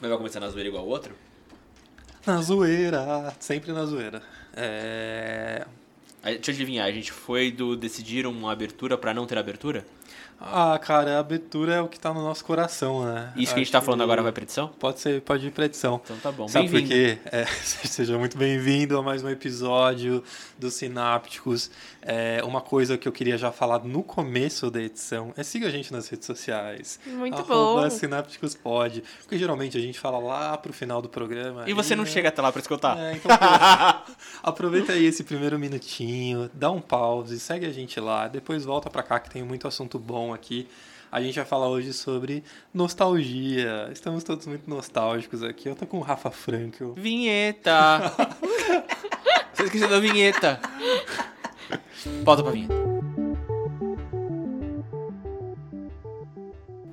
Mas vai começar na zoeira igual o outro? Na zoeira, sempre na zoeira. É... Deixa eu adivinhar, a gente foi do decidiram uma abertura pra não ter abertura? Ah, cara, a abertura é o que tá no nosso coração, né? Isso que a gente Acho tá falando agora vai pra edição? Pode ser, pode ir pra edição. Então tá bom. Sabe por quê? É, seja muito bem-vindo a mais um episódio dos Sinápticos. É, uma coisa que eu queria já falar no começo da edição é siga a gente nas redes sociais. Muito Arroba bom. Sinápticos pode. Porque geralmente a gente fala lá pro final do programa. E você não né? chega até lá pra escutar? É, então, aproveita aí esse primeiro minutinho, dá um pause, segue a gente lá, depois volta pra cá que tem muito assunto bom aqui. A gente vai falar hoje sobre nostalgia. Estamos todos muito nostálgicos aqui. Eu tô com o Rafa Frankel. Vinheta! Você esqueceu da vinheta. Volta pra vinheta.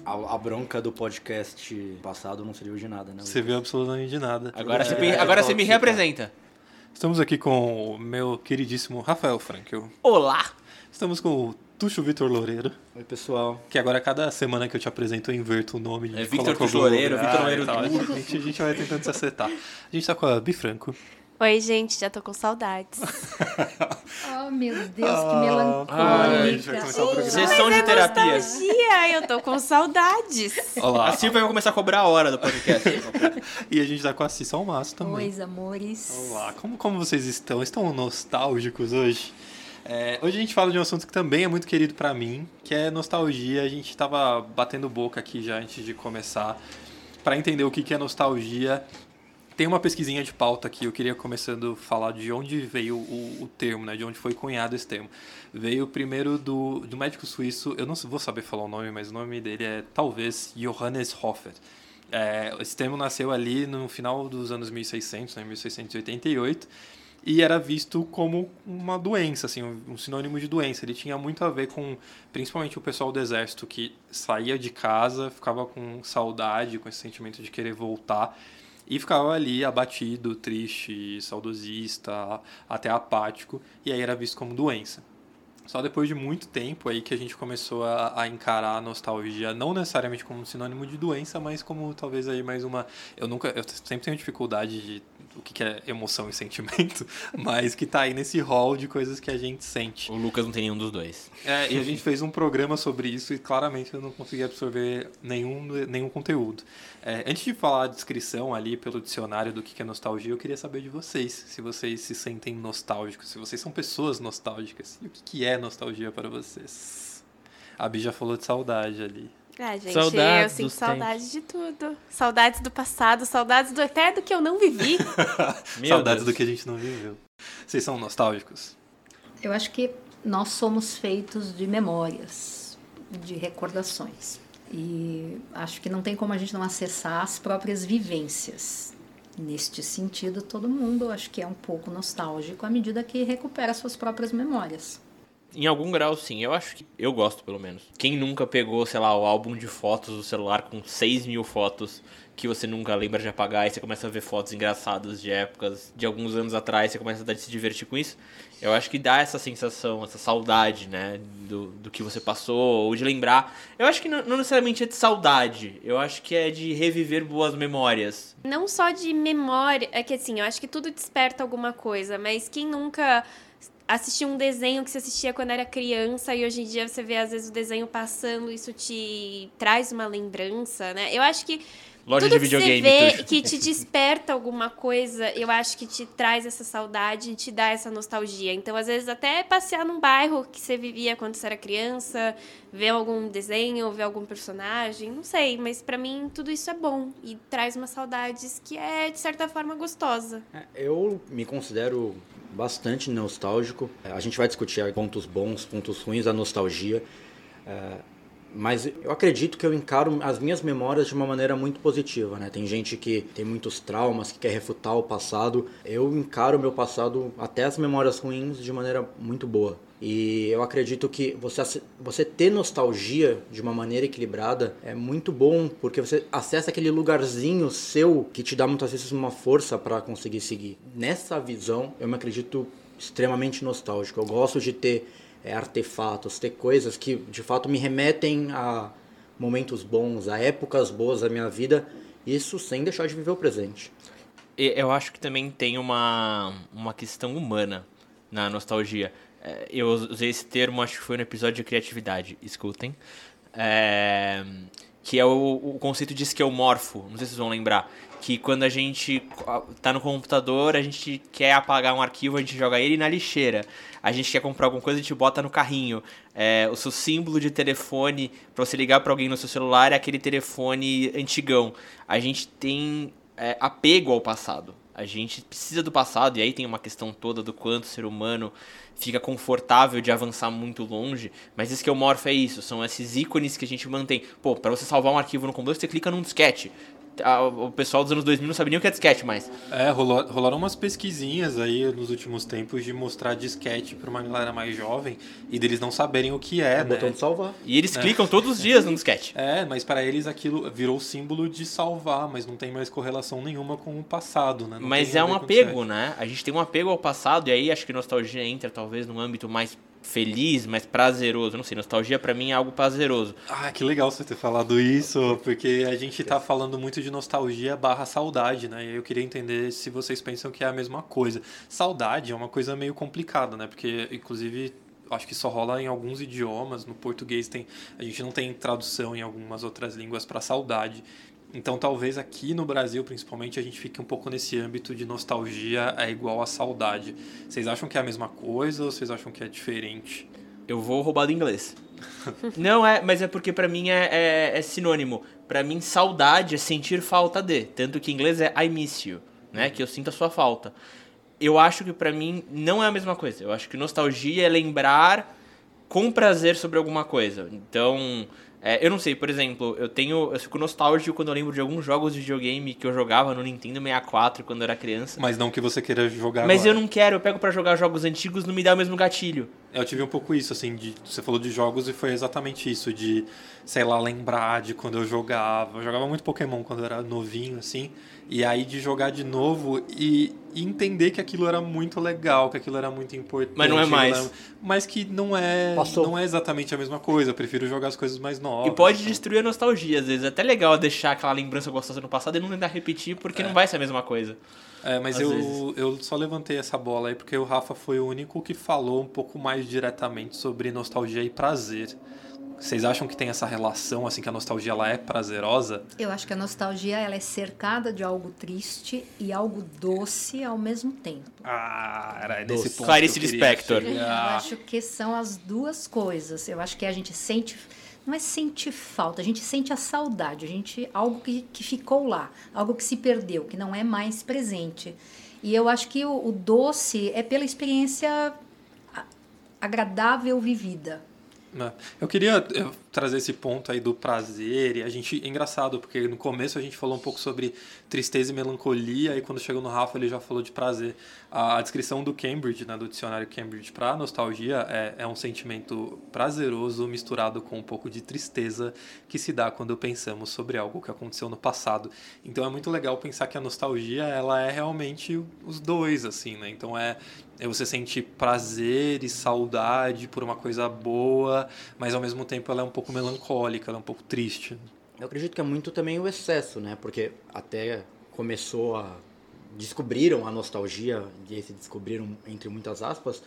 A, a bronca do podcast passado não serviu de nada, né? Você viu absolutamente de nada. Agora, você, É, me, é agora você me reapresenta. Estamos aqui com o meu queridíssimo Rafael Frankel. Olá! Estamos com o Tuxo Vitor Loureiro, Oi, pessoal. que agora cada semana que eu te apresento eu inverto o nome. É de Victor coloco Tuxo Loureiro, lugar Victor e Loureiro. Tuxo. A gente, a gente vai tentando se acertar. A gente tá com a Bifranco. Oi, gente, já tô com saudades. Oh, meu Deus, que Ah, melancólica. ai, a gente vai começar o programa. Sessão de terapia. Nostalgia, eu tô com saudades. Olá. A Silvia vai começar a cobrar a hora do podcast. E a gente tá com a Cissa Almaço também. Oi, amores. Olá, como, como vocês estão? Estão nostálgicos hoje? É, hoje a gente fala de um assunto que também é muito querido pra mim, que é nostalgia. A gente tava batendo boca aqui já antes de começar Pra entender o que que é nostalgia. Tem uma pesquisinha de pauta aqui, eu queria começando a falar de onde veio o, o termo, né? De onde foi cunhado esse termo. Veio primeiro do, do médico suíço, eu não vou saber falar o nome, mas o nome dele é talvez Johannes Hofer. É, esse termo nasceu ali no final dos anos 1600, né, 1688, e era visto como uma doença, assim, um sinônimo de doença. Ele tinha muito a ver com, principalmente o pessoal do exército que saía de casa, ficava com saudade, com esse sentimento de querer voltar, e ficava ali abatido, triste, saudosista, até apático, e aí era visto como doença. Só depois de muito tempo aí que a gente começou a, a encarar a nostalgia, não necessariamente como um sinônimo de doença, mas como talvez aí mais uma. Eu nunca. Eu sempre tenho dificuldade de o que é emoção e sentimento, mas que tá aí nesse hall de coisas que a gente sente. O Lucas não tem nenhum dos dois. É, e a gente fez um programa sobre isso e claramente eu não consegui absorver nenhum, nenhum conteúdo. É, antes de falar a descrição ali pelo dicionário do que é nostalgia, eu queria saber de vocês, se vocês se sentem nostálgicos, se vocês são pessoas nostálgicas. E o que que é nostalgia para vocês? A Bi já falou de saudade ali. Ah, gente, Saudades eu sinto dos saudades de tudo. Saudades do passado, saudades do até do que eu não vivi. Saudades Deus. do que a gente não viveu. Vocês são nostálgicos? Eu acho que nós somos feitos de memórias, de recordações. E acho que não tem como a gente não acessar as próprias vivências. Neste sentido, todo mundo eu acho que é um pouco nostálgico à medida que recupera suas próprias memórias. Em algum grau, sim. Eu acho que. Eu gosto, pelo menos. Quem nunca pegou, sei lá, o álbum de fotos do celular com 6 mil fotos que você nunca lembra de apagar e você começa a ver fotos engraçadas de épocas de alguns anos atrás, você começa a se divertir com isso. Eu acho que dá essa sensação, essa saudade, né? Do, do que você passou, ou de lembrar. Eu acho que não, não necessariamente é de saudade. Eu acho que é de reviver boas memórias. Não só de memória, é que assim, eu acho que tudo desperta alguma coisa, mas quem nunca assistiu um desenho que você assistia quando era criança e hoje em dia você vê às vezes o desenho passando, isso te traz uma lembrança, né? Eu acho que Loja tudo de videogame. que você vê que te desperta alguma coisa, eu acho que te traz essa saudade e te dá essa nostalgia. Então, às vezes, até passear num bairro que você vivia quando você era criança, ver algum desenho, ver algum personagem, não sei, mas pra mim tudo isso é bom e traz umas saudades que é, de certa forma, gostosa. É, Eu me considero bastante nostálgico. É, A gente vai discutir pontos bons, pontos ruins da nostalgia. É, Mas eu acredito que eu encaro as minhas memórias de uma maneira muito positiva, né? Tem gente que tem muitos traumas, que quer refutar o passado. Eu encaro o meu passado, até as memórias ruins, de maneira muito boa. E eu acredito que você, você ter nostalgia de uma maneira equilibrada é muito bom, porque você acessa aquele lugarzinho seu que te dá muitas vezes uma força para conseguir seguir. Nessa visão, eu me acredito extremamente nostálgico. Eu gosto de ter é, artefatos, ter coisas que de fato me remetem a momentos bons, a épocas boas da minha vida Isso sem deixar de viver o presente. Eu acho que também tem uma, uma questão humana na nostalgia. É, eu usei esse termo, acho que foi no episódio de criatividade, escutem. É, que é o, o conceito de esquemorfo, não sei se vocês vão lembrar. Que quando a gente tá no computador, a gente quer apagar um arquivo, a gente joga ele na lixeira. A gente quer comprar alguma coisa, a gente bota no carrinho. É, o seu símbolo de telefone para você ligar para alguém no seu celular é aquele telefone antigão. A gente tem é, apego ao passado. A gente precisa do passado, e aí tem uma questão toda do quanto o ser humano fica confortável de avançar muito longe, mas esse que é o é isso, são esses ícones que a gente mantém. Pô, para você salvar um arquivo no computador, você clica num disquete o pessoal dos anos 2000 não sabia nem o que é disquete mais. É, rolou, rolaram umas pesquisinhas aí nos últimos tempos de mostrar disquete para uma galera mais jovem e deles não saberem o que é, é né? botão de salvar. E eles é. clicam todos os dias no disquete. É, mas para eles aquilo virou símbolo de salvar, mas não tem mais correlação nenhuma com o passado, né? Não mas é um apego, né? A gente tem um apego ao passado e aí acho que nostalgia entra talvez num âmbito mais feliz, mas prazeroso. Não sei, nostalgia para mim é algo prazeroso. Ah, que legal você ter falado isso, porque a gente tá falando muito de nostalgia barra saudade, né? E eu queria entender se vocês pensam que é a mesma coisa. Saudade é uma coisa meio complicada, né? Porque, inclusive, acho que só rola em alguns idiomas. No português tem, a gente não tem tradução em algumas outras línguas para saudade. Então, talvez aqui no Brasil, principalmente, a gente fique um pouco nesse âmbito de nostalgia é igual a saudade. Vocês acham que é a mesma coisa ou vocês acham que é diferente? Eu vou roubar do inglês. Não é, mas é porque para mim é, é, é sinônimo. Para mim, saudade é sentir falta de. Tanto que em inglês é I miss you, né? Que eu sinto a sua falta. Eu acho que para mim não é a mesma coisa. Eu acho que nostalgia é lembrar com prazer sobre alguma coisa. Então, é, eu não sei, por exemplo, eu tenho. Eu fico nostálgico quando eu lembro de alguns jogos de videogame que eu jogava no Nintendo 64 quando eu era criança. Mas não que você queira jogar Mas agora. eu não quero, eu pego para jogar jogos antigos não me dá o mesmo gatilho. Eu tive um pouco isso, assim, de, você falou de jogos e foi exatamente isso, de, sei lá, lembrar de quando eu jogava. Eu jogava muito Pokémon quando eu era novinho, assim. E aí de jogar de novo e, entender que aquilo era muito legal, que aquilo era muito importante. Mas não é mais. Era, mas que não é, não é exatamente a mesma coisa. Eu prefiro jogar as coisas mais novas. E pode então. destruir a nostalgia, às vezes. É até legal deixar aquela lembrança gostosa no passado e não tentar repetir, porque é. não vai ser a mesma coisa. É, mas eu, eu só levantei essa bola aí porque o Rafa foi o único que falou um pouco mais diretamente sobre nostalgia e prazer. Vocês acham que tem essa relação, assim, que a nostalgia ela é prazerosa? Eu acho que a nostalgia ela é cercada de algo triste e algo doce ao mesmo tempo. Ah, era nesse doce. ponto Clarice Lispector. Eu acho que são as duas coisas. Eu acho que a gente sente não é sentir falta, a gente sente a saudade, a gente algo que, que ficou lá, algo que se perdeu, que não é mais presente. E eu acho que o, o doce é pela experiência agradável vivida. Né? Eu queria trazer esse ponto aí do prazer e a gente é engraçado porque no começo a gente falou um pouco sobre tristeza e melancolia e quando chegou no Rafa ele já falou de prazer. A, descrição do Cambridge né do dicionário Cambridge para nostalgia é, é um sentimento prazeroso misturado com um pouco de tristeza que se dá quando pensamos sobre algo que aconteceu no passado. Então é muito legal pensar que a nostalgia ela é realmente os dois assim né? Então é você sentir prazer e saudade por uma coisa boa, mas ao mesmo tempo ela é um pouco melancólica, ela é um pouco triste. Eu acredito que é muito também o excesso, né? Porque até começou a descobriram a nostalgia e se descobriram entre muitas aspas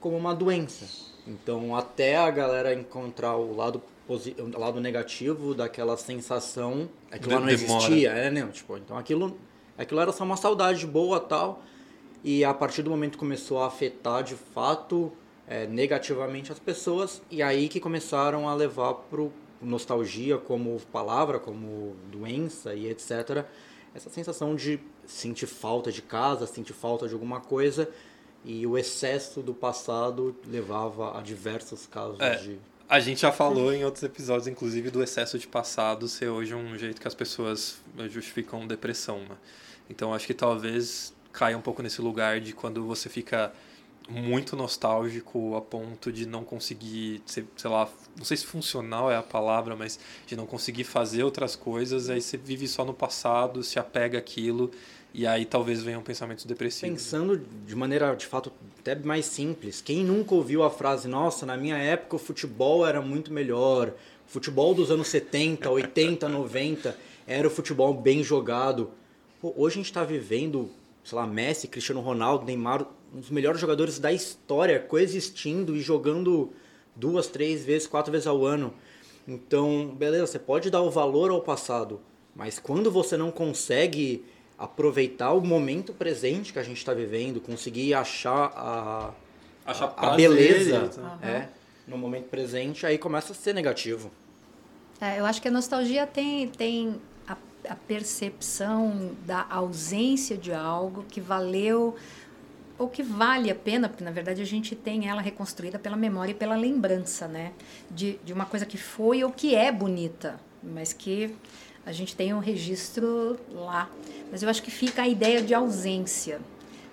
como uma doença. Então até a galera encontrar o lado o lado negativo daquela sensação, aquilo não existia, é, né? Tipo, então aquilo aquilo era só uma saudade boa tal. E a partir do momento começou a afetar de fato é, negativamente as pessoas e aí que começaram a levar pro nostalgia como palavra, como doença e etc. Essa sensação de sentir falta de casa, sentir falta de alguma coisa e o excesso do passado levava a diversos casos é, de a gente já falou em outros episódios, inclusive, do excesso de passado ser hoje um jeito que as pessoas justificam depressão. Né? Então acho que talvez caia um pouco nesse lugar de quando você fica muito nostálgico a ponto de não conseguir, sei lá, não sei se funcional é a palavra, mas de não conseguir fazer outras coisas, aí você vive só no passado, se apega àquilo e aí talvez venham pensamentos depressivos. Pensando de maneira, de fato, até mais simples, quem nunca ouviu a frase, nossa, na minha época o futebol era muito melhor, futebol dos anos 70, 80, 90 era o futebol bem jogado. Pô, hoje a gente está vivendo, sei lá, Messi, Cristiano Ronaldo, Neymar, um dos melhores jogadores da história coexistindo e jogando duas, três vezes, quatro vezes ao ano. Então, beleza, você pode dar o valor ao passado, mas quando você não consegue aproveitar o momento presente que a gente está vivendo, conseguir achar a, Achar a, a prazer, beleza é, no momento presente, aí começa a ser negativo. É, eu acho que a nostalgia tem, tem a, percepção da ausência de algo que valeu ou que vale a pena, porque na verdade a gente tem ela reconstruída pela memória e pela lembrança, né? De, de uma coisa que foi ou que é bonita, mas que a gente tem um registro lá. Mas eu acho que fica a ideia de ausência.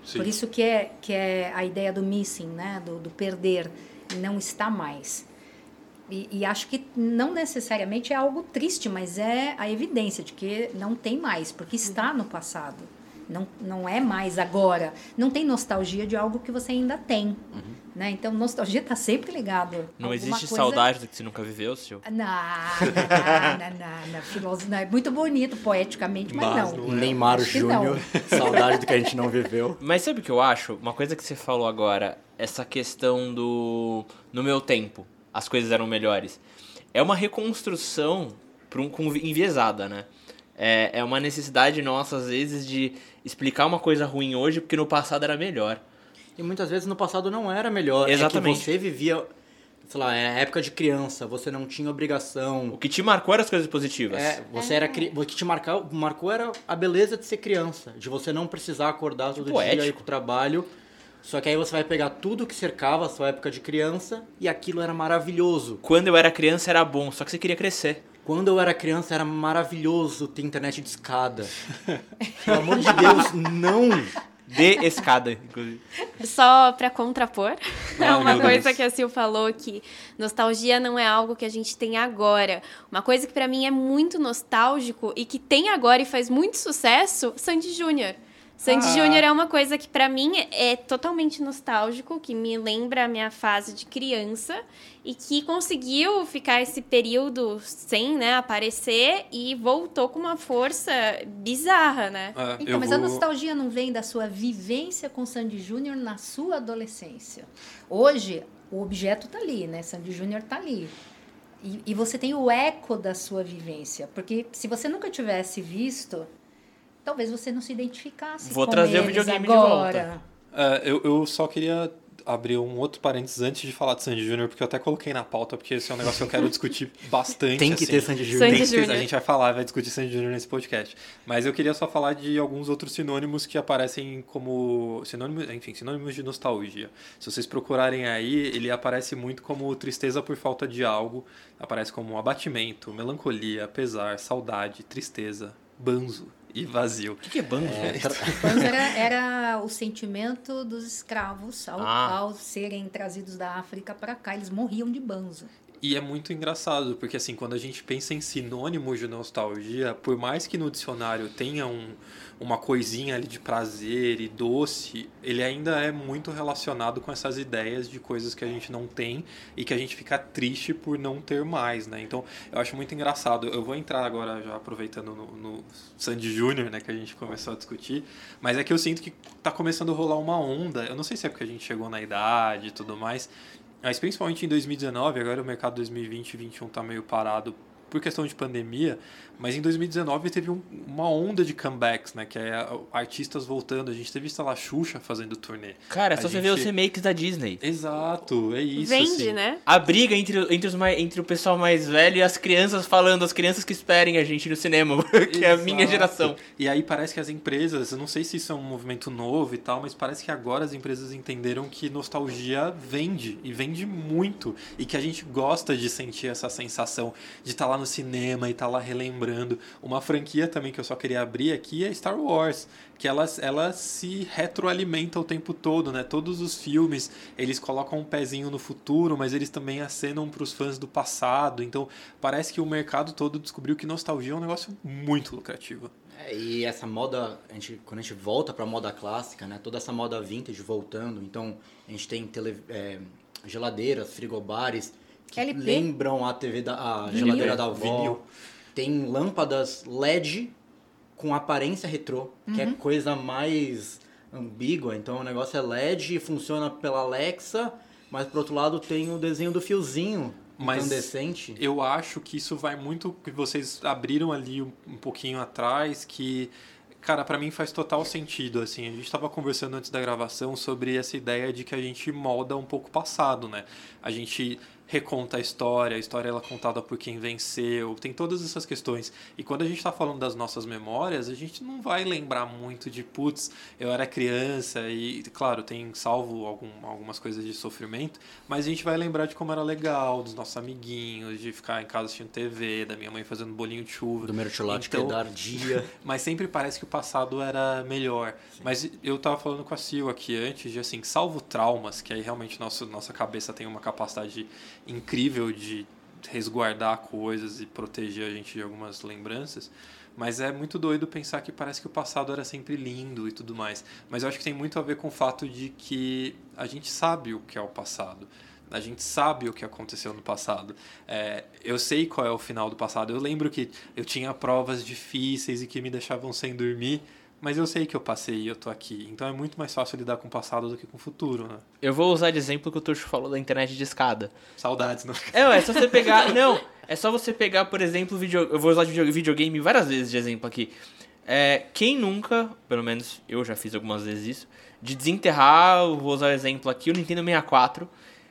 Sim. Por isso que é, que é a ideia do missing, né? do, do perder, não está mais. E, e acho que não necessariamente é algo triste, mas é a evidência de que não tem mais, porque está no passado. Não, não é mais agora. Não tem nostalgia de algo que você ainda tem. Né? Então, nostalgia está sempre ligado. Não existe coisa- saudade do que você nunca viveu, Sil? Não, não, não, não, É muito bonito poeticamente, mas, Mas não. não é. Neymar. Júnior, saudade do que a gente não viveu. Mas sabe o que eu acho? Uma coisa que você falou agora, essa questão do. No meu tempo, as coisas eram melhores. É uma reconstrução pra um, com, enviesada, né? É, é uma necessidade nossa, às vezes, de explicar uma coisa ruim hoje porque no passado era melhor. E muitas vezes no passado não era melhor. Exatamente. É você vivia, sei lá, é época de criança, você não tinha obrigação. O que te marcou eram as coisas positivas. É, você era o que te marcou, marcou era a beleza de ser criança, de você não precisar acordar todo dia Poético. e ir pro trabalho. Só que aí você vai pegar tudo que cercava a sua época de criança e aquilo era maravilhoso. Quando eu era criança era bom, só que você queria crescer. Quando eu era criança era maravilhoso ter internet de escada. Pelo amor de Deus, não! De escada, inclusive. Só pra contrapor, é uma coisa que a Sil falou que nostalgia não é algo que a gente tem agora. Uma coisa que pra mim é muito nostálgico e que tem agora e faz muito sucesso, Sandy Júnior. Sandy Ah. Júnior é uma coisa que pra mim é totalmente nostálgico, que me lembra a minha fase de criança e que conseguiu ficar esse período sem, né, aparecer e voltou com uma força bizarra, né? É, Então, mas a vou- nostalgia não vem da sua vivência com Sandy Júnior na sua adolescência. Hoje, o objeto tá ali, né? Sandy Júnior tá ali. E, e você tem o eco da sua vivência. Porque se você nunca tivesse visto, talvez você não se identificasse Vou com trazer o videogame de agora. É, eu, eu só queria abrir um outro parênteses antes de falar de Sandy Júnior, porque eu até coloquei na pauta, porque esse é um negócio que eu quero discutir bastante. Tem que assim. ter Sandy Júnior. Tem que ter- Júnior. A gente vai falar, vai discutir Sandy Júnior nesse podcast. Mas eu queria só falar de alguns outros sinônimos que aparecem como sinônimos, enfim, sinônimos de nostalgia. Se vocês procurarem aí, ele aparece muito como tristeza por falta de algo, aparece como abatimento, melancolia, pesar, saudade, tristeza, banzo e vazio. O que, que é banjo? Banzo era, era o sentimento dos escravos ao, Ah. ao serem trazidos da África para cá. Eles morriam de banzo. E é muito engraçado, porque assim, quando a gente pensa em sinônimos de nostalgia, por mais que no dicionário tenha um, uma coisinha ali de prazer e doce, ele ainda é muito relacionado com essas ideias de coisas que a gente não tem e que a gente fica triste por não ter mais, né? Então, eu acho muito engraçado. Eu vou entrar agora já aproveitando no, no Sandy Júnior, né, que a gente começou a discutir, mas é que eu sinto que tá começando a rolar uma onda. Eu não sei se é porque a gente chegou na idade e tudo mais, mas principalmente em 2019, agora o mercado 2020 e 2021 tá meio parado por questão de pandemia, mas em 2019 teve um- uma onda de comebacks, né? Que é artistas voltando. A gente teve, sei lá, Xuxa fazendo turnê. Cara, é A só você gente- ver os remakes da Disney. Exato, é isso. Vende, assim. né? A briga entre, entre, os mais, entre o pessoal mais velho e as crianças falando, as crianças que esperem a gente no cinema, que é a minha Exato. geração. E aí parece que as empresas, eu não sei se isso é um movimento novo e tal, mas parece que agora as empresas entenderam que nostalgia vende e vende muito e que a gente gosta de sentir essa sensação de estar lá no cinema e estar lá relembrando. Uma franquia também que eu só queria abrir aqui é Star Wars, que ela, ela se retroalimenta o tempo todo, né? Todos os filmes, eles colocam um pezinho no futuro, mas eles também acenam para os fãs do passado. Então, parece que o mercado todo descobriu que nostalgia é um negócio muito lucrativo. É, e essa moda, a gente, quando a gente volta para a moda clássica, né, toda essa moda vintage voltando, então a gente tem tele, é, geladeiras, frigobares que LP. lembram a TV da a geladeira da avó. Vinil. tem lâmpadas LED com aparência retrô, que é coisa mais ambígua. Então o negócio é LED, funciona pela Alexa, mas por outro lado tem o desenho do fiozinho Mas incandescente. Eu acho que isso vai muito que vocês abriram ali um, um pouquinho atrás, que cara, pra mim faz total sentido assim. A gente tava conversando antes da gravação sobre essa ideia de que a gente molda um pouco o passado, né? A gente reconta a história, a história ela é contada por quem venceu, tem todas essas questões. E quando a gente está falando das nossas memórias, a gente não vai lembrar muito de, putz, eu era criança e, claro, tem salvo algum, algumas coisas de sofrimento, mas a gente vai lembrar de como era legal, dos nossos amiguinhos, de ficar em casa assistindo TV, da minha mãe fazendo bolinho de chuva. Do mercholate Então- que dar dia. Mas sempre parece que o passado era melhor. Mas eu tava falando com a Sil aqui antes de assim, salvo traumas, que aí realmente nosso, nossa cabeça tem uma capacidade incrível de resguardar coisas e proteger a gente de algumas lembranças. Mas é muito doido pensar que parece que o passado era sempre lindo e tudo mais. Mas eu acho que tem muito a ver com o fato de que a gente sabe o que é o passado. A gente sabe o que aconteceu no passado. É, eu sei qual é o final do passado. Eu lembro que eu tinha provas difíceis e que me deixavam sem dormir, mas eu sei que eu passei e eu tô aqui. Então é muito mais fácil lidar com o passado do que com o futuro, né? Eu vou usar de exemplo que o Tuxo falou da internet de escada. Saudades, não? É, é só você pegar. Não, é só você pegar, por exemplo, video... eu vou usar de video- videogame várias vezes de exemplo aqui. É, quem nunca, pelo menos eu já fiz algumas vezes isso, de desenterrar, vou usar o exemplo aqui, o Nintendo 64,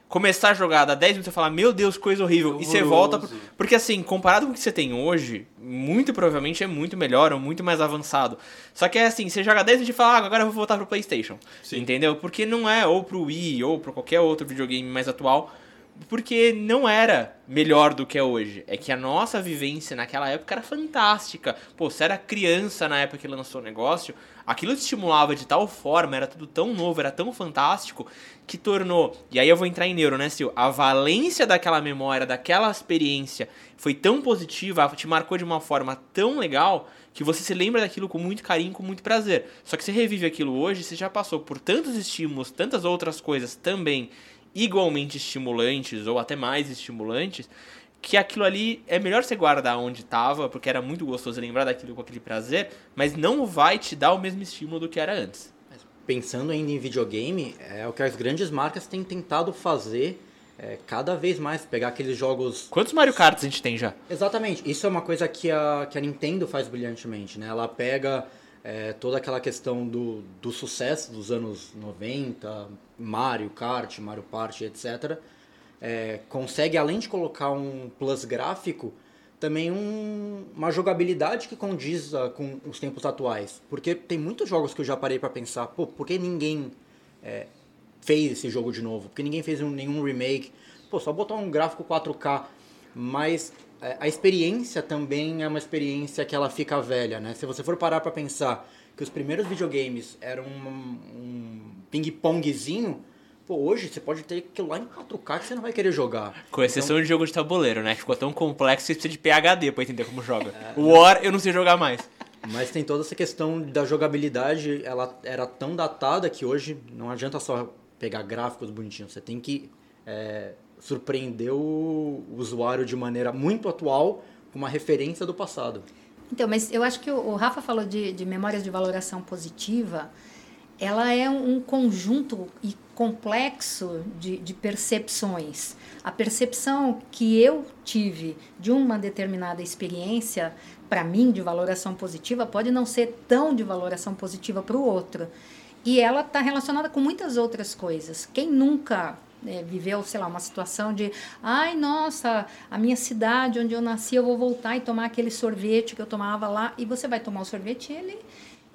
começar a jogar, dar 10 minutos e falar, meu Deus, coisa horrível, e você volta. pro-. Porque assim, comparado com o que você tem hoje, muito provavelmente é muito melhor ou muito mais avançado. Só que é assim, você joga 10 minutos e fala, ah, agora eu vou voltar pro PlayStation. Sim. Entendeu? Porque não é ou pro Wii ou pro qualquer outro videogame mais atual porque não era melhor do que é hoje. É que a nossa vivência naquela época era fantástica. Pô, você era criança na época que lançou o negócio, aquilo te estimulava de tal forma, era tudo tão novo, era tão fantástico, que tornou. E aí eu vou entrar em neuro, né, Sil? A valência daquela memória, daquela experiência foi tão positiva, te marcou de uma forma tão legal. Que você se lembra daquilo com muito carinho, com muito prazer. Só que você revive aquilo hoje, você já passou por tantos estímulos, tantas outras coisas também igualmente estimulantes ou até mais estimulantes, que aquilo ali é melhor você guardar onde estava, porque era muito gostoso lembrar daquilo com aquele prazer, mas não vai te dar o mesmo estímulo do que era antes. Pensando ainda em videogame, é o que as grandes marcas têm tentado fazer é, cada vez mais, pegar aqueles jogos Quantos Mario Kart a gente tem já? Exatamente. Isso é uma coisa que a, que a Nintendo faz brilhantemente, né? Ela pega é, toda aquela questão do, do sucesso dos anos 90, Mario Kart, Mario Party, etc. é, consegue, além de colocar um plus gráfico, também um- uma jogabilidade que condiz ah, com os tempos atuais. Porque tem muitos jogos que eu já parei pra pensar, pô, por que ninguém é, fez esse jogo de novo? Por que ninguém fez um- nenhum remake? Pô, só botar um gráfico 4K. Mas é, a experiência também é uma experiência que ela fica velha, né? Se você for parar pra pensar que os primeiros videogames eram um, um ping-pongzinho, pô, hoje você pode ter aquilo lá em 4K que você não vai querer jogar. Com exceção de jogo de tabuleiro, né? Que ficou tão complexo que você precisa de PHD pra entender como joga. O War eu não sei jogar mais. Mas tem toda essa questão da jogabilidade, ela era tão datada que hoje não adianta só pegar gráficos bonitinhos, você tem que é, surpreender o usuário de maneira muito atual com uma referência do passado. Então, mas eu acho que o Rafa falou de, de memórias de valoração positiva. Ela é um conjunto e complexo de, de percepções. A percepção que eu tive de uma determinada experiência, para mim, de valoração positiva, pode não ser tão de valoração positiva para o outro. E ela está relacionada com muitas outras coisas. Quem nunca né, viveu, sei lá, uma situação de, ai, nossa, a minha cidade onde eu nasci, eu vou voltar e tomar aquele sorvete que eu tomava lá, e você vai tomar o sorvete, e ele,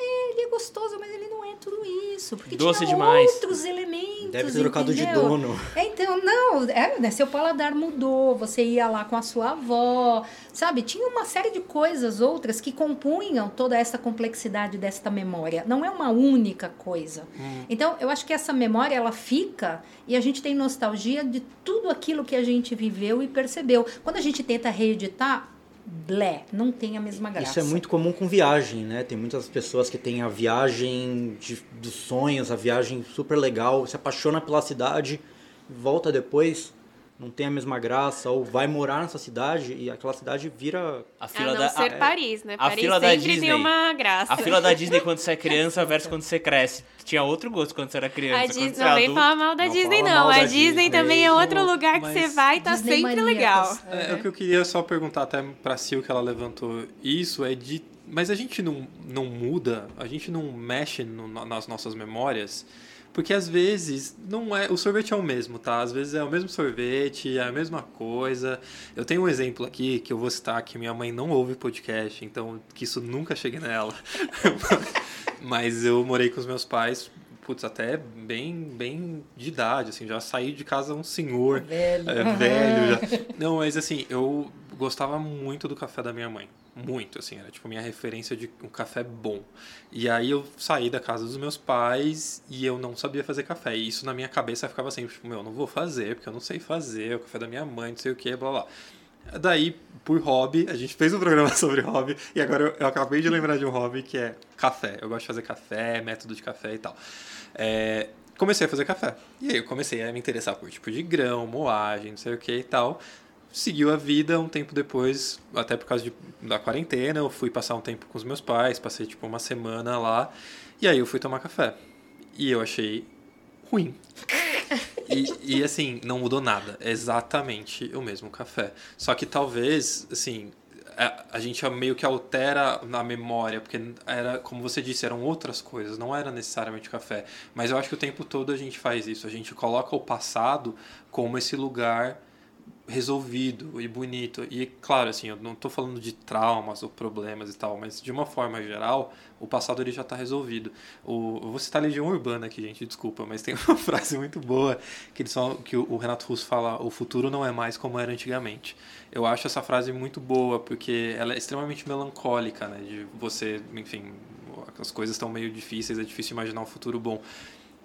ele é gostoso, mas ele não é tudo isso, porque Doce tinha demais. outros elementos, Deve ter trocado de entendeu? dono. É, Então, não, é, né, seu paladar mudou, você ia lá com a sua avó, sabe? Tinha uma série de coisas outras que compunham toda essa complexidade desta memória. Não é uma única coisa. Então, eu acho que essa memória, ela fica e a gente tem nostalgia de tudo aquilo que a gente viveu e percebeu. Quando a gente tenta reeditar, blé, não tem a mesma graça. Isso é muito comum com viagem, né? Tem muitas pessoas que têm a viagem de, dos sonhos, a viagem super legal, se apaixona pela cidade, volta depois, não tem a mesma graça, ou vai morar nessa cidade e aquela cidade vira. A A fila não da, ser a, Paris, né? a Paris fila da sempre Disney. tem uma graça. a fila da Disney quando você é criança versus quando você cresce. Tinha outro gosto quando você era criança. A Disney, você é não vem falar mal da Não Disney, não. A Disney, Disney. também é outro lugar que você vai e tá Disney sempre legal. maníacos. É, o que eu queria só perguntar até pra Sil que ela levantou isso é de. Mas a gente não, não muda, a gente não mexe no- nas nossas memórias, porque às vezes não é. O sorvete é o mesmo, tá? Às vezes é o mesmo sorvete, é a mesma coisa. Eu tenho um exemplo aqui que eu vou citar que minha mãe não ouve podcast, então que isso nunca chegue nela. Mas eu morei com os meus pais, putz, até bem, bem de idade, assim, já saí de casa um senhor. Velho. É velho já. Não, mas assim, eu gostava muito do café da minha mãe. Muito, assim, era tipo minha referência de um café bom. E aí eu saí da casa dos meus pais e eu não sabia fazer café. E isso na minha cabeça ficava sempre, tipo, meu, eu não vou fazer, porque eu não sei fazer, o café da minha mãe, não sei o que, blá blá. Daí, por hobby, a gente fez um programa sobre hobby e agora eu, eu acabei de lembrar de um hobby que é café. Eu gosto de fazer café, método de café e tal. É, comecei a fazer café. E aí eu comecei a me interessar por tipo de grão, moagem, não sei o que e tal. Seguiu a vida um tempo depois, até por causa de, da quarentena, eu fui passar um tempo com os meus pais, passei tipo uma semana lá, e aí eu fui tomar café. E eu achei ruim. E, e, assim, não mudou nada. É exatamente o mesmo café. Só que talvez, assim, a, a gente meio que altera na memória, porque era, como você disse, eram outras coisas, não era necessariamente café. Mas eu acho que o tempo todo a gente faz isso. A gente coloca o passado como esse lugar resolvido e bonito. E claro, assim, eu não estou falando de traumas ou problemas e tal, mas de uma forma geral, o passado ele já está resolvido. O, eu vou citar Legião Urbana aqui, gente, desculpa, mas tem uma frase muito boa que eles falam, que o Renato Russo fala: "O futuro não é mais como era antigamente". Eu acho essa frase muito boa porque ela é extremamente melancólica, né, de você, enfim, as coisas estão meio difíceis, é difícil imaginar um futuro bom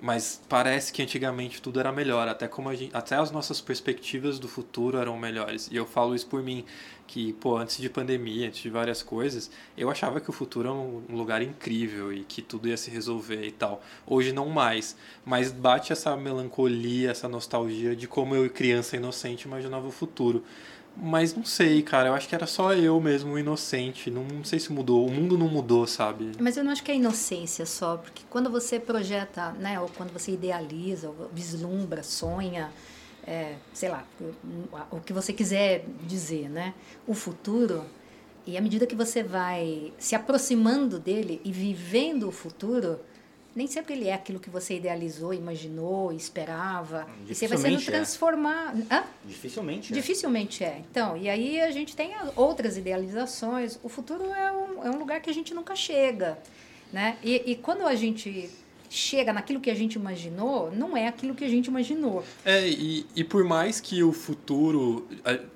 mas parece que antigamente tudo era melhor, até como gente, até as nossas perspectivas do futuro eram melhores. E eu falo isso por mim, que pô, antes de pandemia, antes de várias coisas, eu achava que o futuro era um, um lugar incrível e que tudo ia se resolver e tal. Hoje não mais, mas bate essa melancolia, essa nostalgia de como eu, criança inocente, imaginava o futuro. Mas não sei, cara, eu acho que era só eu mesmo, inocente. Não, não sei se mudou. O mundo não mudou, sabe? Mas eu não acho que é inocência só, porque quando você projeta, né, ou quando você idealiza, vislumbra, sonha, é, sei lá, o que você quiser dizer, né, o futuro, e à medida que você vai se aproximando dele e vivendo o futuro, nem sempre ele é aquilo que você idealizou, imaginou, esperava. E você vai sendo é. transformado. Hã? Dificilmente. é. Dificilmente é. Então, e aí a gente tem outras idealizações. O futuro é um, é um lugar que a gente nunca chega. Né? E, e quando a gente chega naquilo que a gente imaginou, não é aquilo que a gente imaginou. É, e, e por mais que o futuro.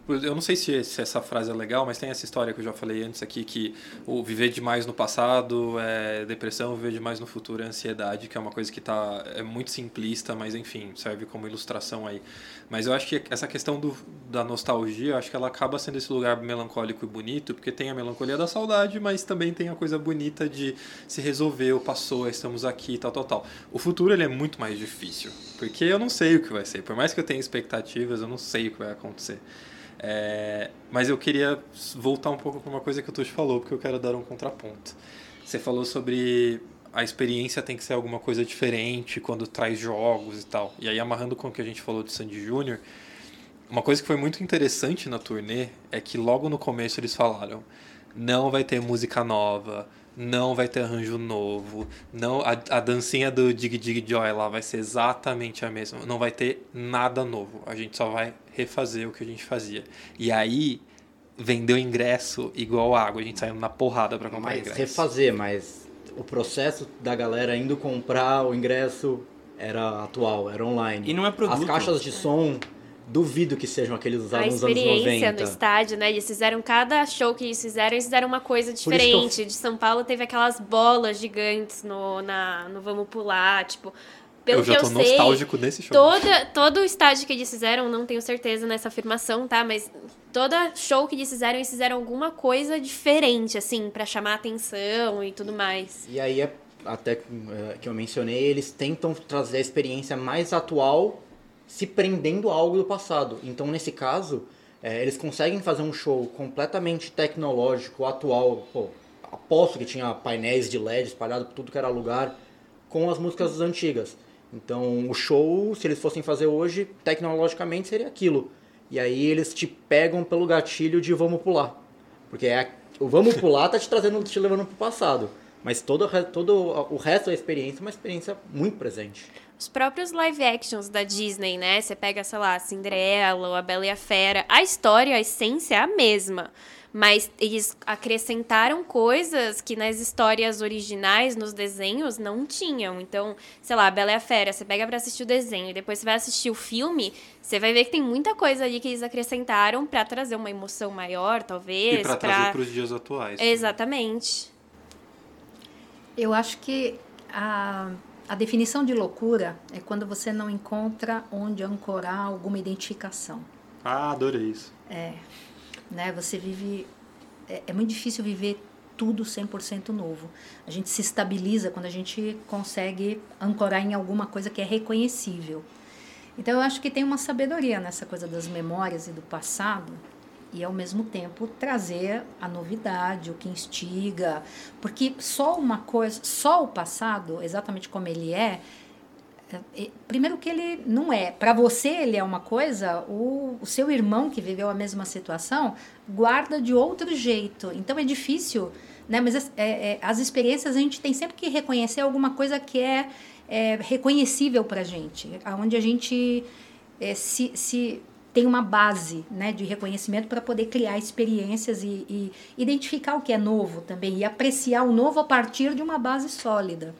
Eu não sei se, se essa frase é legal, mas tem essa história que eu já falei antes aqui, que o viver demais no passado é depressão, viver demais no futuro é ansiedade, que é uma coisa que tá, é muito simplista, mas enfim, serve como ilustração aí. Mas eu acho que essa questão do, da nostalgia, eu acho que ela acaba sendo esse lugar melancólico e bonito, porque tem a melancolia da saudade, mas também tem a coisa bonita de se resolver, o passou, estamos aqui, tal, tal, tal. O futuro ele é muito mais difícil, porque eu não sei o que vai ser. Por mais que eu tenha expectativas, eu não sei o que vai acontecer. É, mas eu queria voltar um pouco para uma coisa que o Tuxo falou, porque eu quero dar um contraponto. Você falou sobre a experiência tem que ser alguma coisa diferente quando traz jogos e tal. E aí, amarrando com o que a gente falou de Sandy Júnior, uma coisa que foi muito interessante na turnê é que logo no começo eles falaram: não vai ter música nova, não vai ter arranjo novo, não a, a dancinha do Dig Dig Joy lá vai ser exatamente a mesma, não vai ter nada novo, a gente só vai refazer o que a gente fazia. E aí vendeu ingresso igual água, a gente saiu na porrada para comprar Mas ingresso. refazer, mas o processo da galera indo comprar o ingresso era atual, era online. E não é produto. As caixas de som, duvido que sejam aqueles A usados nos anos experiência 90. no estádio, né? Eles fizeram cada show que eles fizeram, eles fizeram uma coisa que eu- diferente. De São Paulo teve aquelas bolas gigantes no, na, no Vamos Pular, tipo. Pelo eu já que tô eu sei, nostálgico desse show. Toda, todo o estádio que eles fizeram, não tenho certeza nessa afirmação, tá? Mas toda show que eles fizeram, eles fizeram alguma coisa diferente, assim, pra chamar atenção e tudo mais. E aí, é, até eh, que eu mencionei, eles tentam trazer a experiência mais atual se prendendo a algo do passado. Então, nesse caso, é, eles conseguem fazer um show completamente tecnológico, atual. Pô, aposto que tinha painéis de LED espalhados por tudo que era lugar, com as músicas antigas. Então, o show, se eles fossem fazer hoje, tecnologicamente seria aquilo. E aí eles te pegam pelo gatilho de vamos pular. Porque é, o vamos pular tá te trazendo, te levando pro passado. Mas todo, todo o resto da experiência é uma experiência muito presente. Os próprios live actions da Disney, né? Você pega, sei lá, Cinderela ou A Bela e a Fera. A história, a essência é a mesma. Mas eles acrescentaram coisas que nas histórias originais, nos desenhos, não tinham. Então, sei lá, a Bela e a Fera, você pega pra assistir o desenho e depois você vai assistir o filme, você vai ver que tem muita coisa ali que eles acrescentaram para trazer uma emoção maior, talvez. E pra, pra... trazer pros dias atuais. Exatamente. Eu acho que a a definição de loucura é quando você não encontra onde ancorar alguma identificação. Ah, adorei isso. É, né? Você vive é, é muito difícil viver tudo 100% novo. A gente se estabiliza quando a gente consegue ancorar em alguma coisa que é reconhecível. Então eu acho que tem uma sabedoria nessa coisa das memórias e do passado, e ao mesmo tempo trazer a novidade, o que instiga, porque só uma coisa, só o passado, exatamente como ele é, é primeiro que ele não é. Para você ele é uma coisa, o, o seu irmão que viveu a mesma situação guarda de outro jeito. Então é difícil, né? Mas é, é, as experiências a gente tem sempre que reconhecer alguma coisa que é, é reconhecível para gente, aonde a gente é, se, se tem uma base né, de reconhecimento para poder criar experiências e, e, identificar o que é novo também e apreciar o novo a partir de uma base sólida.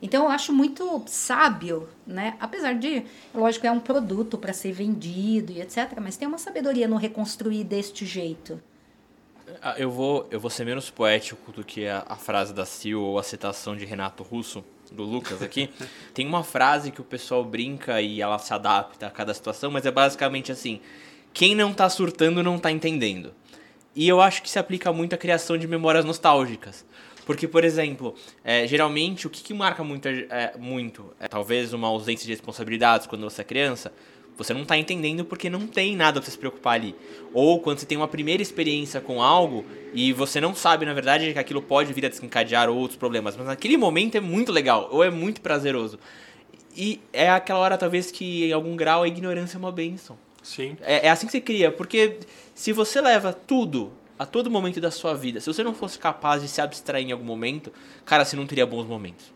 Então eu acho muito sábio, né? Apesar de, lógico, é um produto para ser vendido e etc, mas tem uma sabedoria no reconstruir deste jeito. Ah, eu vou, eu vou ser menos poético do que a, a frase da Sil ou a citação de Renato Russo do Lucas aqui, tem uma frase que o pessoal brinca e ela se adapta a cada situação, mas é basicamente assim: quem não tá surtando não tá entendendo. E eu acho que se aplica muito à criação de memórias nostálgicas. Porque, por exemplo, é, geralmente o que, que marca muito, é, muito é, talvez uma ausência de responsabilidades quando você é criança, você não está entendendo porque não tem nada para se preocupar ali. Ou quando você tem uma primeira experiência com algo e você não sabe, na verdade, que aquilo pode vir a desencadear outros problemas. Mas naquele momento é muito legal, ou é muito prazeroso. E é aquela hora, talvez, que em algum grau a ignorância é uma benção. Sim. É, é assim que você cria, porque se você leva tudo a todo momento da sua vida, se você não fosse capaz de se abstrair em algum momento, cara, você não teria bons momentos.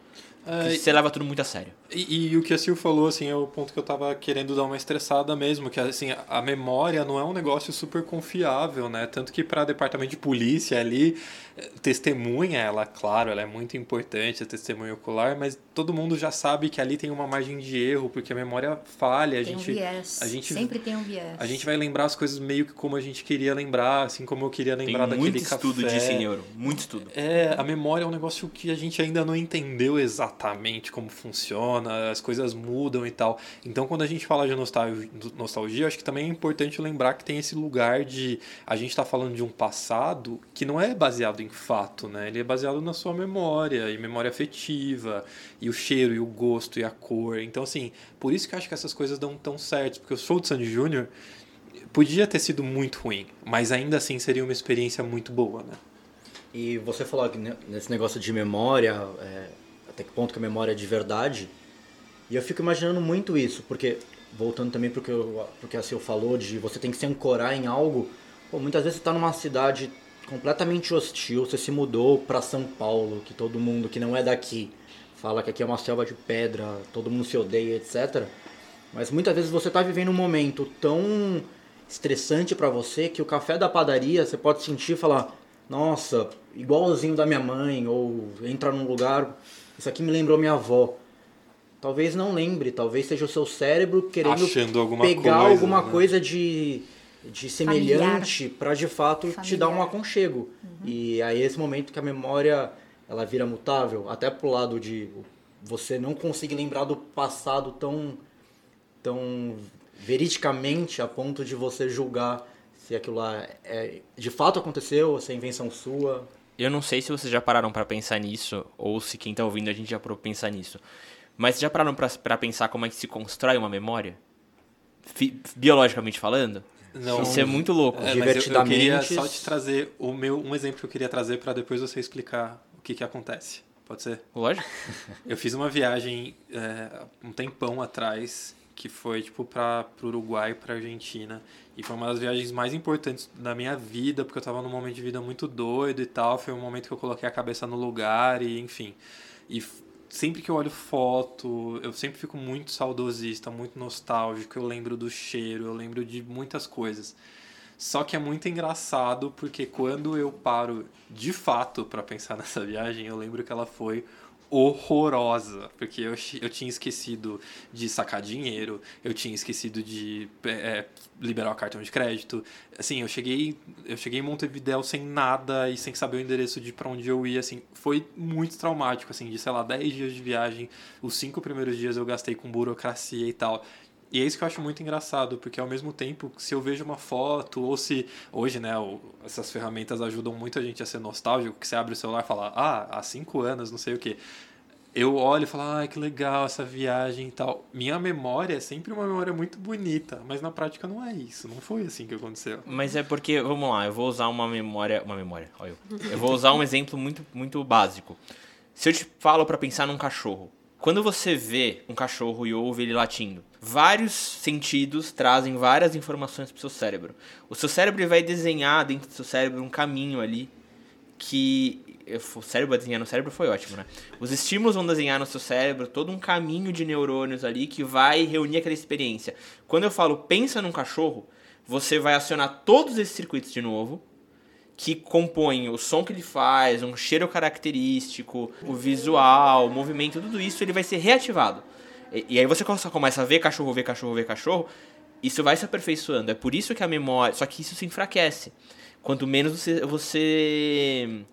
Uh, você leva tudo muito a sério. E, e, o que a Sil falou, assim, é o ponto que eu tava querendo dar uma estressada mesmo, que assim, a memória não é um negócio super confiável, né? Tanto que para departamento de polícia ali, eh, testemunha, ela, claro, ela é muito importante, a testemunha ocular, mas todo mundo já sabe que ali tem uma margem de erro, porque a memória falha, a tem gente um viés. a gente sempre tem um viés. A gente vai lembrar as coisas meio que como a gente queria lembrar, assim como eu queria lembrar tem daquele muito café. estudo disso em neuro, muito estudo. É, a memória é um negócio que a gente ainda não entendeu exatamente como funciona, as coisas mudam e tal. Então, quando a gente fala de nostalgia, nostalgia acho que também é importante lembrar que tem esse lugar de a gente está falando de um passado que não é baseado em fato, né? Ele é baseado na sua memória e memória afetiva e o cheiro e o gosto e a cor. Então, assim, por isso que eu acho que essas coisas dão tão certo, porque o show do Sandy Júnior podia ter sido muito ruim, mas ainda assim seria uma experiência muito boa, né? E você falou nesse negócio de memória, é, até que ponto que a memória é de verdade, e eu fico imaginando muito isso, porque, voltando também para o que a Sil falou, de você tem que se ancorar em algo, pô, muitas vezes você está numa cidade completamente hostil, você se mudou para São Paulo, que todo mundo que não é daqui fala que aqui é uma selva de pedra, todo mundo se odeia, etc. Mas muitas vezes você está vivendo um momento tão estressante para você que o café da padaria você pode sentir e falar: Nossa, igualzinho da minha mãe, ou entrar num lugar, isso aqui me lembrou minha avó talvez não lembre, talvez seja o seu cérebro querendo alguma pegar coisa, alguma né? coisa de, de semelhante para de fato Familiar. te dar um aconchego. Uhum. E aí esse momento que a memória ela vira mutável, até pro lado de você não conseguir lembrar do passado tão tão veridicamente a ponto de você julgar se aquilo lá é, de fato aconteceu ou se é invenção sua. Eu não sei se vocês já pararam para pensar nisso ou se quem tá ouvindo a gente já parou pra pensar nisso. Mas já pararam pra, pra pensar como é que se constrói uma memória? fi- biologicamente falando? Não. Isso é muito louco. É, mas eu, eu queria Divertidamente- só te trazer o meu, um exemplo que eu queria trazer para depois você explicar o que, que acontece. Pode ser? Lógico. Eu fiz uma viagem é, um tempão atrás que foi tipo para o Uruguai, para Argentina e foi uma das viagens mais importantes da minha vida porque eu tava num momento de vida muito doido e tal. Foi um momento que eu coloquei a cabeça no lugar e enfim. E sempre que eu olho foto, eu sempre fico muito saudosista, muito nostálgico. Eu lembro do cheiro, eu lembro de muitas coisas. Só que é muito engraçado porque quando eu paro de fato para pensar nessa viagem, eu lembro que ela foi horrorosa, porque eu, eu tinha esquecido de sacar dinheiro, eu tinha esquecido de é, liberar o cartão de crédito. Assim, eu cheguei, eu cheguei em Montevidéu sem nada e sem saber o endereço de para onde eu ia, assim, foi muito traumático, assim, de sei lá, 10 dias de viagem, os cinco primeiros dias eu gastei com burocracia e tal. E é isso que eu acho muito engraçado, porque ao mesmo tempo, se eu vejo uma foto, ou se hoje, né, essas ferramentas ajudam muito a gente a ser nostálgico, que você abre o celular e fala, ah, há cinco anos, não sei o quê. Eu olho e falo, ah, que legal essa viagem e tal. Minha memória é sempre uma memória muito bonita, mas na prática não é isso, não foi assim que aconteceu. Mas é porque, vamos lá, eu vou usar uma memória. Uma memória, olha eu. Eu vou usar um exemplo muito, muito básico. Se eu te falo pra pensar num cachorro, quando você vê um cachorro e ouve ele latindo, vários sentidos trazem várias informações pro seu cérebro. O seu cérebro vai desenhar dentro do seu cérebro um caminho ali que. O cérebro vai desenhar no cérebro foi ótimo, né? Os estímulos vão desenhar no seu cérebro todo um caminho de neurônios ali que vai reunir aquela experiência. Quando eu falo pensa num cachorro, você vai acionar todos esses circuitos de novo, que compõem o som que ele faz, um cheiro característico, o visual, o movimento, tudo isso ele vai ser reativado. E, e aí você começa a ver cachorro, ver cachorro, ver cachorro, isso vai se aperfeiçoando. É por isso que a memória. Só que isso se enfraquece. Quanto menos você, você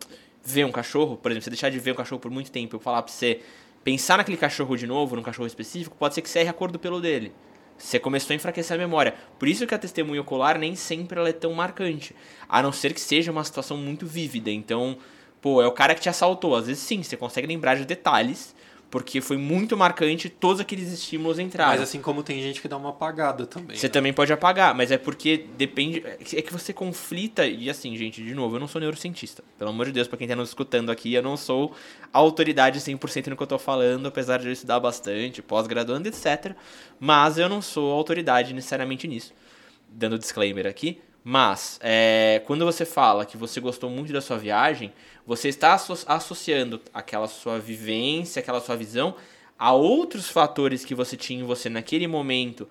vê um cachorro, por exemplo, você deixar de ver um cachorro por muito tempo, eu falar pra você pensar naquele cachorro de novo, num cachorro específico, pode ser que você erre a cor do pelo dele. Você começou a enfraquecer a memória. Por isso que a testemunha ocular nem sempre ela é tão marcante. A não ser que seja uma situação muito vívida. Então, pô, é o cara que te assaltou. Às vezes sim, você consegue lembrar de detalhes, porque foi muito marcante todos aqueles estímulos entraram. Mas assim como tem gente que dá uma apagada também. Você né? também pode apagar, mas é porque depende. É que você conflita. E assim, gente, de novo, eu não sou neurocientista. Pelo amor de Deus, pra quem tá nos escutando aqui, eu não sou autoridade 100% no que eu tô falando, apesar de eu estudar bastante, pós-graduando, etc. Mas eu não sou autoridade necessariamente nisso. Dando disclaimer aqui. Mas, é, quando você fala que você gostou muito da sua viagem, você está asso- associando aquela sua vivência, aquela sua visão a outros fatores que você tinha em você naquele momento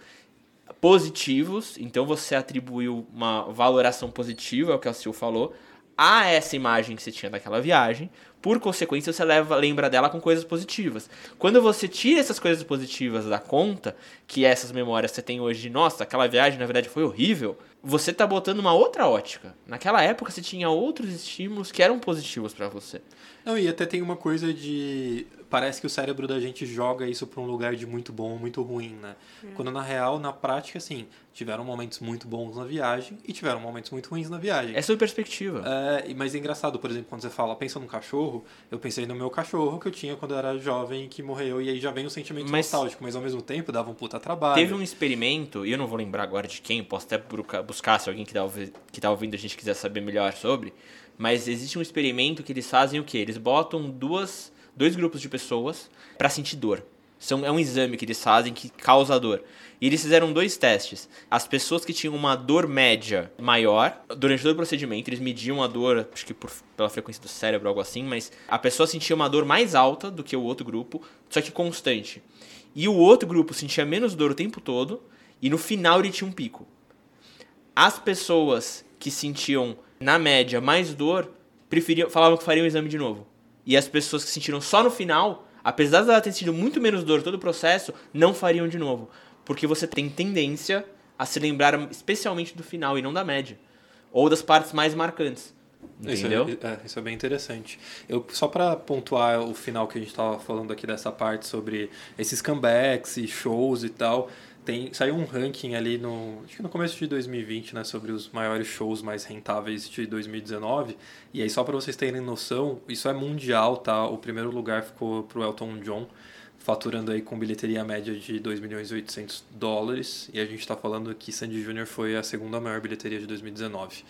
positivos, então você atribuiu uma valoração positiva, é o que a Sil falou, a essa imagem que você tinha daquela viagem. Por consequência, você leva, lembra dela com coisas positivas. Quando você tira essas coisas positivas da conta, que essas memórias você tem hoje de, nossa, aquela viagem na verdade foi horrível, você tá botando uma outra ótica. Naquela época você tinha outros estímulos que eram positivos pra você. Não, e até tem uma coisa de. Parece que o cérebro da gente joga isso pra um lugar de muito bom ou muito ruim, né? Quando na real, na prática, assim, tiveram momentos muito bons na viagem e tiveram momentos muito ruins na viagem. É sua perspectiva. É, mas é engraçado, por exemplo, quando você fala, pensa num cachorro, eu pensei no meu cachorro que eu tinha quando eu era jovem que morreu, e aí já vem um sentimento Mas- nostálgico, mas ao mesmo tempo dava um puta trabalho. Teve um experimento, e eu não vou lembrar agora de quem, posso até busca- buscar se alguém que tá, ouvi- que tá ouvindo a gente quiser saber melhor sobre, mas existe um experimento que eles fazem o quê? Eles botam duas, dois grupos de pessoas pra sentir dor. São, é um exame que eles fazem que causa dor. E eles fizeram dois testes. As pessoas que tinham uma dor média maior, durante todo o procedimento, eles mediam a dor, acho que por, pela frequência do cérebro, algo assim, mas a pessoa sentia uma dor mais alta do que o outro grupo, só que constante. E o outro grupo sentia menos dor o tempo todo, e no final ele tinha um pico. As pessoas que sentiam, na média, mais dor, preferiam, falavam que fariam o exame de novo. E as pessoas que sentiram só no final, apesar de ela ter sido muito menos dor todo o processo, não fariam de novo. Porque você tem tendência a se lembrar especialmente do final e não da média. Ou das partes mais marcantes. Isso Entendeu? é, é, isso é bem interessante. Eu, só para pontuar o final que a gente estava falando aqui dessa parte sobre esses comebacks e shows e tal, tem saiu um ranking ali no acho que no começo de 2020, né, sobre os maiores shows mais rentáveis de 2019. E aí só para vocês terem noção, isso é mundial, tá? O primeiro lugar ficou pro Elton John. faturando aí com bilheteria média de 2 milhões e 800 dólares. E a gente está falando que Sandy Júnior foi a segunda maior bilheteria de 2019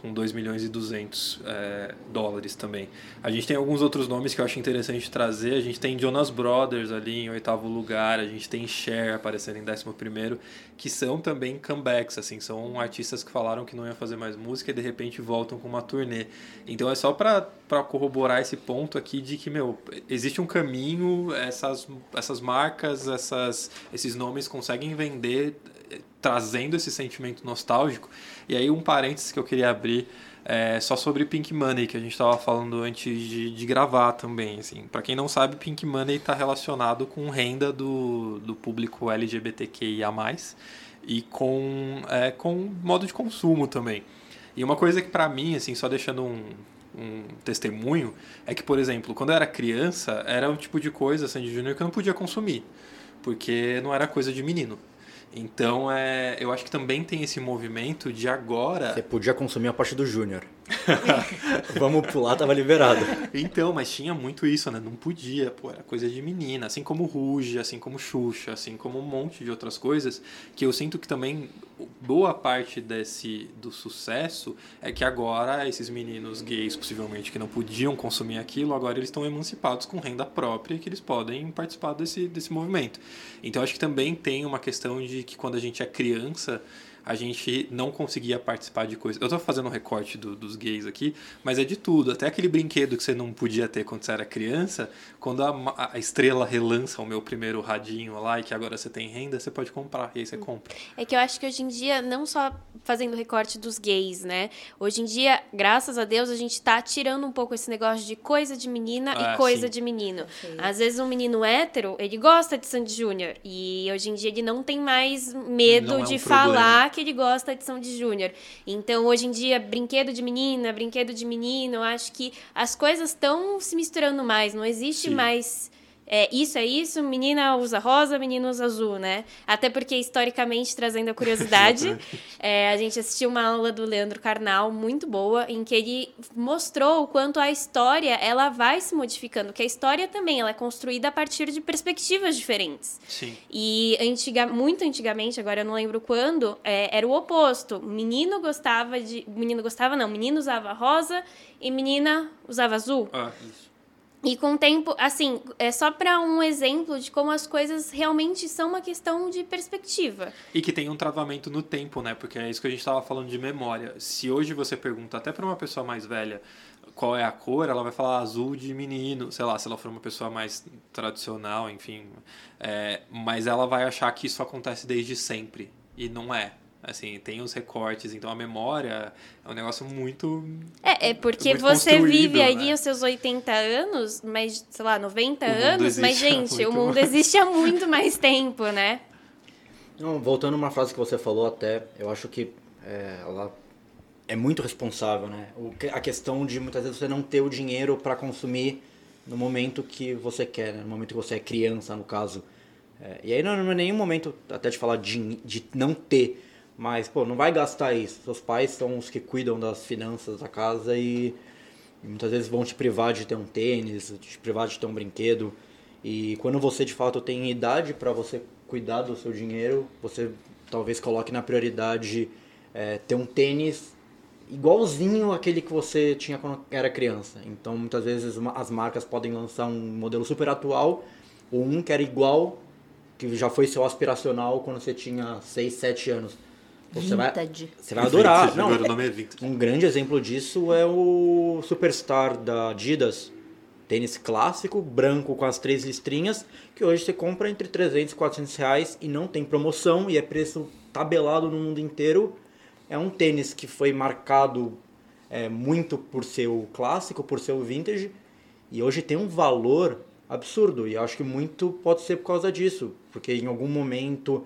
com 2 milhões e 200 é, dólares também. A gente tem alguns outros nomes que eu acho interessante trazer. A gente tem Jonas Brothers ali em oitavo lugar, a gente tem Cher aparecendo em décimo primeiro, que são também comebacks, assim, são artistas que falaram que não iam fazer mais música e de repente voltam com uma turnê. Então é só para corroborar esse ponto aqui de que, meu, existe um caminho, essas, essas marcas, essas, esses nomes conseguem vender eh, trazendo esse sentimento nostálgico e aí um parênteses que eu queria abrir é só sobre Pink Money, que a gente estava falando antes de, de gravar também. Assim. Para quem não sabe, Pink Money está relacionado com renda do, do público LGBTQIA+, e com, é, com modo de consumo também. E uma coisa que para mim, assim, só deixando um, um testemunho, é que, por exemplo, quando eu era criança, era um tipo de coisa, Sandy Júnior, que eu não podia consumir, porque não era coisa de menino. Então, é, eu acho que também tem esse movimento de agora. Você podia consumir a parte do Júnior. Vamos pular, tava liberado. Então, mas tinha muito isso, né? Não podia, pô, era coisa de menina. Assim como Ruge, assim como Xuxa, assim como um monte de outras coisas, que eu sinto que também boa parte desse do sucesso é que agora esses meninos gays, possivelmente, que não podiam consumir aquilo, agora eles estão emancipados com renda própria e que eles podem participar desse, desse movimento. Então, acho que também tem uma questão de que quando a gente é criança a gente não conseguia participar de coisas. Eu tô fazendo um recorte do, dos gays aqui, mas é de tudo. Até aquele brinquedo que você não podia ter quando você era criança, quando a, a estrela relança o meu primeiro radinho lá e que agora você tem renda, você pode comprar. E aí você compra. É que eu acho que hoje em dia, não só fazendo recorte dos gays, né? Hoje em dia, graças a Deus, a gente tá tirando um pouco esse negócio de coisa de menina ah, e coisa sim. de menino. Às vezes um menino hétero, ele gosta de Sandy Júnior. E hoje em dia ele não tem mais medo é um de problema. falar que ele gosta de Sandy Júnior. Então, hoje em dia, brinquedo de menina, brinquedo de menino, acho que as coisas estão se misturando mais. Não existe Sim. mais é, isso é isso, menina usa rosa, menino usa azul, né? Até porque, historicamente, trazendo a curiosidade, é, a gente assistiu uma aula do Leandro Carnal muito boa, em que ele mostrou o quanto a história ela vai se modificando, que a história também ela é construída a partir de perspectivas diferentes. Sim. E antiga, muito antigamente, agora eu não lembro quando, é, era o oposto. Menino gostava de. Menino gostava, não, menino usava rosa e menina usava azul. Ah, isso. E com o tempo, assim, é só para um exemplo de como as coisas realmente são uma questão de perspectiva. E que tem um travamento no tempo, né? Porque é isso que a gente estava falando de memória. Se hoje você pergunta até para uma pessoa mais velha qual é a cor, ela vai falar azul de menino, sei lá, se ela for uma pessoa mais tradicional, enfim. É, mas ela vai achar que isso acontece desde sempre. E não é. Assim, tem os recortes, então a memória é um negócio muito. É, é porque muito você vive aí né? os seus 80 anos, mas, sei lá, 90 anos, mas, gente, o mundo existe há muito mais tempo, né? Não, voltando a uma frase que você falou até, eu acho que é, ela é muito responsável, né? O, a questão de muitas vezes você não ter o dinheiro para consumir no momento que você quer, né? no momento que você é criança, no caso. É, e aí não, não é nenhum momento até de falar de, de não ter mas, pô, não vai gastar isso. Seus pais são os que cuidam das finanças da casa e, muitas vezes vão te privar de ter um tênis, te privar de ter um brinquedo. E quando você de fato tem idade para você cuidar do seu dinheiro, você talvez coloque na prioridade é, ter um tênis igualzinho aquele que você tinha quando era criança. Então muitas vezes as marcas podem lançar um modelo super atual ou um que era igual, que já foi seu aspiracional quando você tinha 6, 7 anos. Você vai, você vai adorar. Não, o nome é Um grande exemplo disso é o Superstar da Adidas. Tênis clássico, branco com as três listrinhas, que hoje você compra entre 300 e 400 reais e não tem promoção e é preço tabelado no mundo inteiro. É um tênis que foi marcado é, muito por ser o clássico, por ser o vintage, e hoje tem um valor absurdo. E acho que muito pode ser por causa disso, porque em algum momento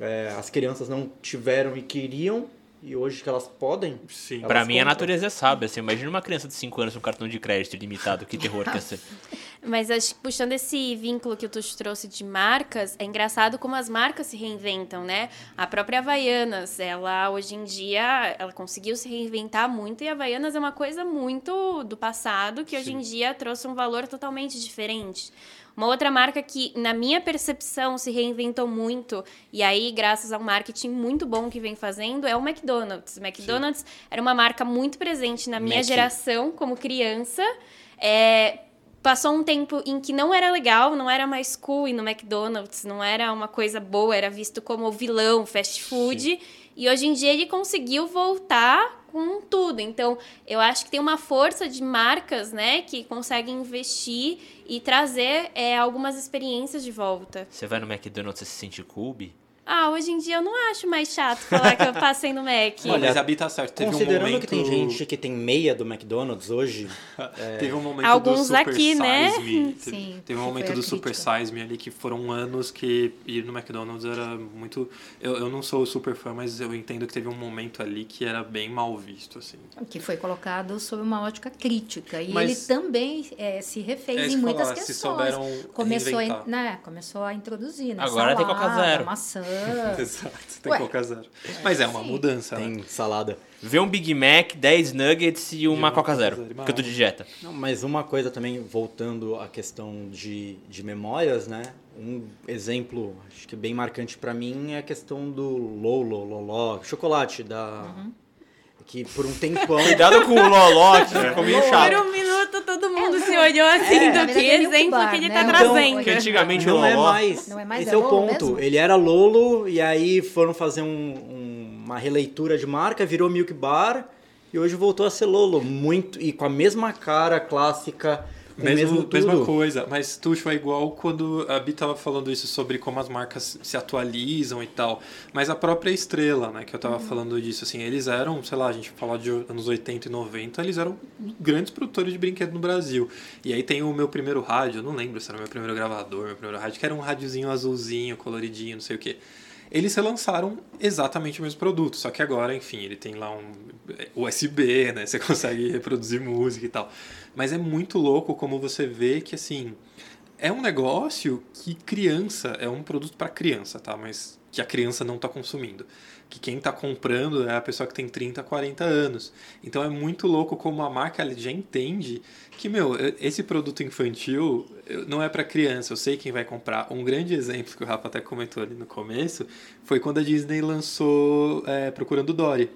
é, as crianças não tiveram e queriam, e hoje que elas podem. Sim. Pra mim, a natureza é sábia. Assim, imagina uma criança de 5 anos com um cartão de crédito ilimitado, que terror que ia ser. Mas acho que puxando esse vínculo que o Tuxo trouxe de marcas, é engraçado como as marcas se reinventam, né? A própria Havaianas, ela hoje em dia, ela conseguiu se reinventar muito e a Havaianas é uma coisa muito do passado que hoje em dia trouxe um valor totalmente diferente. Uma outra marca que, na minha percepção, se reinventou muito, e aí, graças ao marketing muito bom que vem fazendo, é o McDonald's. McDonald's Sim. era uma marca muito presente na minha Mac. geração como criança. É, passou um tempo em que não era legal, não era mais cool ir no McDonald's, não era uma coisa boa, era visto como vilão, fast food. Sim. E hoje em dia ele conseguiu voltar com tudo. Então, eu acho que tem uma força de marcas, né, que conseguem investir e trazer é, algumas experiências de volta. Você vai no McDonald's e se sente cool? Ah, hoje em dia eu não acho mais chato falar que eu passei no Mac. Olha, mas a Bi tá certo. Teve Considerando um momento... que tem gente que tem meia do McDonald's hoje. é... Teve um momento Alguns do Super aqui, né? Size Me. Sim, teve um momento do Super Size Me ali que foram anos que ir no McDonald's era muito. Eu, eu não sou super fã, mas eu entendo que teve um momento ali que era bem mal visto, assim. Que foi colocado sob uma ótica crítica. E mas... ele também é, se refez é em muitas falar, questões. Se souberam começou, a, né, começou a introduzir. Né, Agora salada, tem Coca Zero. Maçã. Exato, tem Ué, Coca Zero. Mas é uma mudança, Tem né? salada. Vê um Big Mac, 10 nuggets e uma, Coca Zero, zero porque eu tô de dieta. Não, mas uma coisa também, voltando à questão de, de memórias, né? Um exemplo, acho que bem marcante para mim é a questão do Lolo, Loló, chocolate da... Uhum que por um tempão. Cuidado com o Loló, que ficou meio chato. Por um minuto todo mundo é, se olhou assim é, do que é exemplo bar, que ele né? tá então, trazendo. Que antigamente não o é Loló. É mais, não é mais. Esse é, é o ponto. Mesmo? Ele era Lolo e aí foram fazer um, um, uma releitura de marca, virou Milk Bar e hoje voltou a ser Lolo. Muito, e com a mesma cara clássica mesmo, mesma coisa, mas Tuxo é igual quando a Bi tava falando isso sobre como as marcas se atualizam e tal. Mas a própria estrela, né, que eu tava uhum. falando disso, assim, eles eram, sei lá, a gente fala de anos 80 e 90, eles eram grandes produtores de brinquedo no Brasil. E aí tem o meu primeiro rádio, não lembro se era o meu primeiro gravador, meu primeiro rádio, que era um rádiozinho azulzinho, coloridinho, não sei o que eles relançaram exatamente o mesmo produto, só que agora, enfim, ele tem lá um USB, né? Você consegue reproduzir música e tal. Mas é muito louco como você vê que, assim, é um negócio que criança, é um produto para criança, tá? Mas que a criança não está consumindo. Que quem está comprando é a pessoa que tem 30, 40 anos. Então é muito louco como a marca já entende que, meu, esse produto infantil não é para criança, eu sei quem vai comprar. Um grande exemplo que o Rafa até comentou ali no começo foi quando a Disney lançou é, Procurando Dory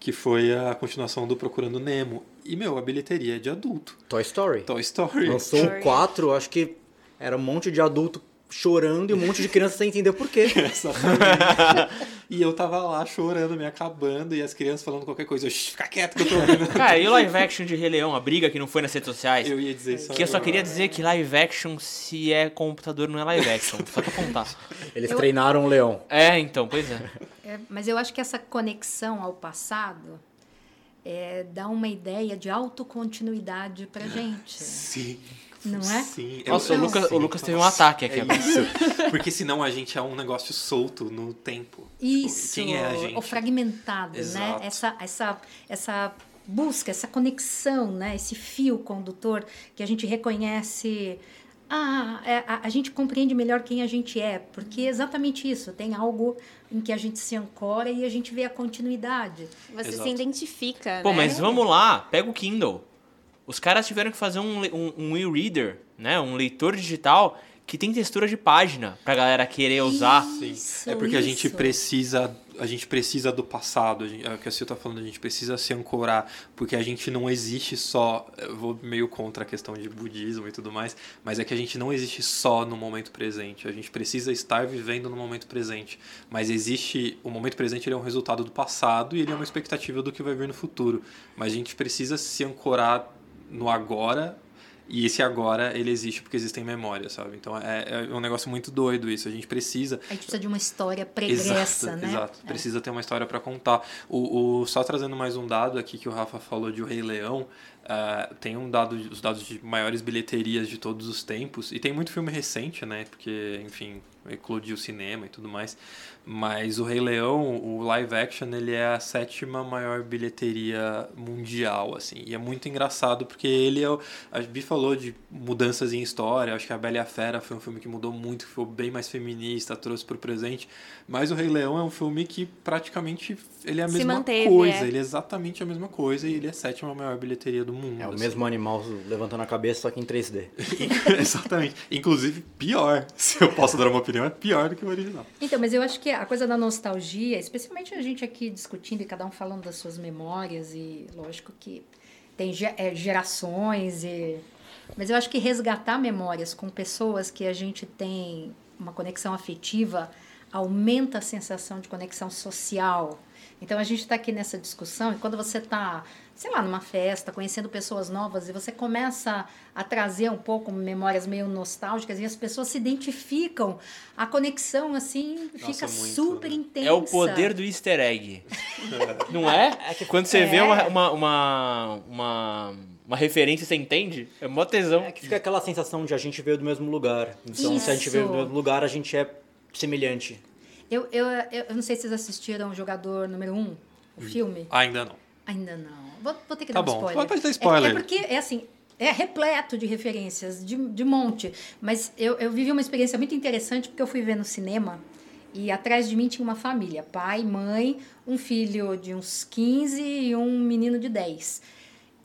que foi a continuação do Procurando Nemo. E, meu, a bilheteria é de adulto. Toy Story. Toy Story. Lançou 4, acho que era um monte de adulto chorando e um monte de criança sem entender por quê. e eu tava lá chorando, me acabando, e as crianças falando qualquer coisa. Eu, fica quieto que eu tô ouvindo. Cara, e o live action de Rei Leão, a briga que não foi nas redes sociais? Eu ia dizer isso. Que eu só queria dizer que live action, se é computador, não é live action. só pra contar. Eles eu... treinaram o leão. É, então, pois é. É, mas eu acho que essa conexão ao passado é, dá uma ideia de autocontinuidade pra gente. Sim. Não é? Sim. Nossa, eu, o, Lucas, o Lucas teve um ataque aqui é agora. Isso. Porque senão a gente é um negócio solto no tempo. Isso. Quem é a gente? Ou fragmentado, né? Exato. né? Essa, essa, essa busca, essa conexão, né? Esse fio condutor que a gente reconhece ah, é, a, a, gente compreende melhor quem a gente é, porque é exatamente isso. Tem algo em que a gente se ancora e a gente vê a continuidade. Você Exato. se identifica, Pô, né? mas vamos lá, pega o Kindle. Os caras tiveram que fazer um, um, um e-reader, né? Um leitor digital que tem textura de página pra galera querer usar. Isso, Sim. É porque isso. a gente precisa a gente precisa do passado, a gente, é o que a Sil está falando, a gente precisa se ancorar, porque a gente não existe só, eu vou meio contra a questão de budismo e tudo mais, mas é que a gente não existe só no momento presente, a gente precisa estar vivendo no momento presente, mas existe, o momento presente ele é um resultado do passado e ele é uma expectativa do que vai vir no futuro, mas a gente precisa se ancorar no agora e esse agora, ele existe porque existem memórias, sabe? Então é, é um negócio muito doido isso. A gente precisa. A gente precisa de uma história pregressa, exato, né? Exato. É. Precisa ter uma história para contar. O, o, só trazendo mais um dado aqui que o Rafa falou de O Rei Leão. Uh, tem um dado, os dados de maiores bilheterias de todos os tempos. E tem muito filme recente, né? Porque, enfim, eclodiu o cinema e tudo mais. Mas o Rei Leão, o live action, ele é a sétima maior bilheteria mundial, assim. E é muito engraçado porque ele é. O, a Bi falou de mudanças em história. Acho que A Bela e a Fera foi um filme que mudou muito, que foi bem mais feminista, trouxe para o presente. Mas o Rei Leão é um filme que praticamente ele é a Se mesma manteve, coisa. é. Ele é exatamente a mesma coisa e ele é a sétima maior bilheteria do mundo. É o assim. mesmo animal levantando a cabeça, só que em 3D. Exatamente. Inclusive, pior. Se eu posso dar uma opinião, é pior do que o original. Então, mas eu acho que a coisa da nostalgia, especialmente a gente aqui discutindo e cada um falando das suas memórias, e lógico que tem é, gerações, e... mas eu acho que resgatar memórias com pessoas que a gente tem uma conexão afetiva aumenta a sensação de conexão social. Então a gente está aqui nessa discussão e quando você está, sei lá, numa festa, conhecendo pessoas novas e você começa a trazer um pouco memórias meio nostálgicas e as pessoas se identificam, a conexão assim fica muito, super né? intensa. É o poder do easter egg. Não é? Quando você vê É. uma, uma, uma, uma, uma referência, você entende? É mó tesão. É que fica aquela sensação de a gente veio do mesmo lugar. Então, se a gente Isso. veio do mesmo lugar, a gente é semelhante. Eu, eu, eu, não sei se vocês assistiram o Jogador Número 1, um, o filme. Ainda não. Ainda não. Vou, vou ter que Tá dar um bom. spoiler. Pode dar spoiler. É, é porque, é assim, é repleto de referências, de, de monte. Mas eu, eu vivi uma experiência muito interessante porque eu fui ver no cinema e atrás de mim tinha uma família. Pai, mãe, um filho de uns 15 e um menino de 10.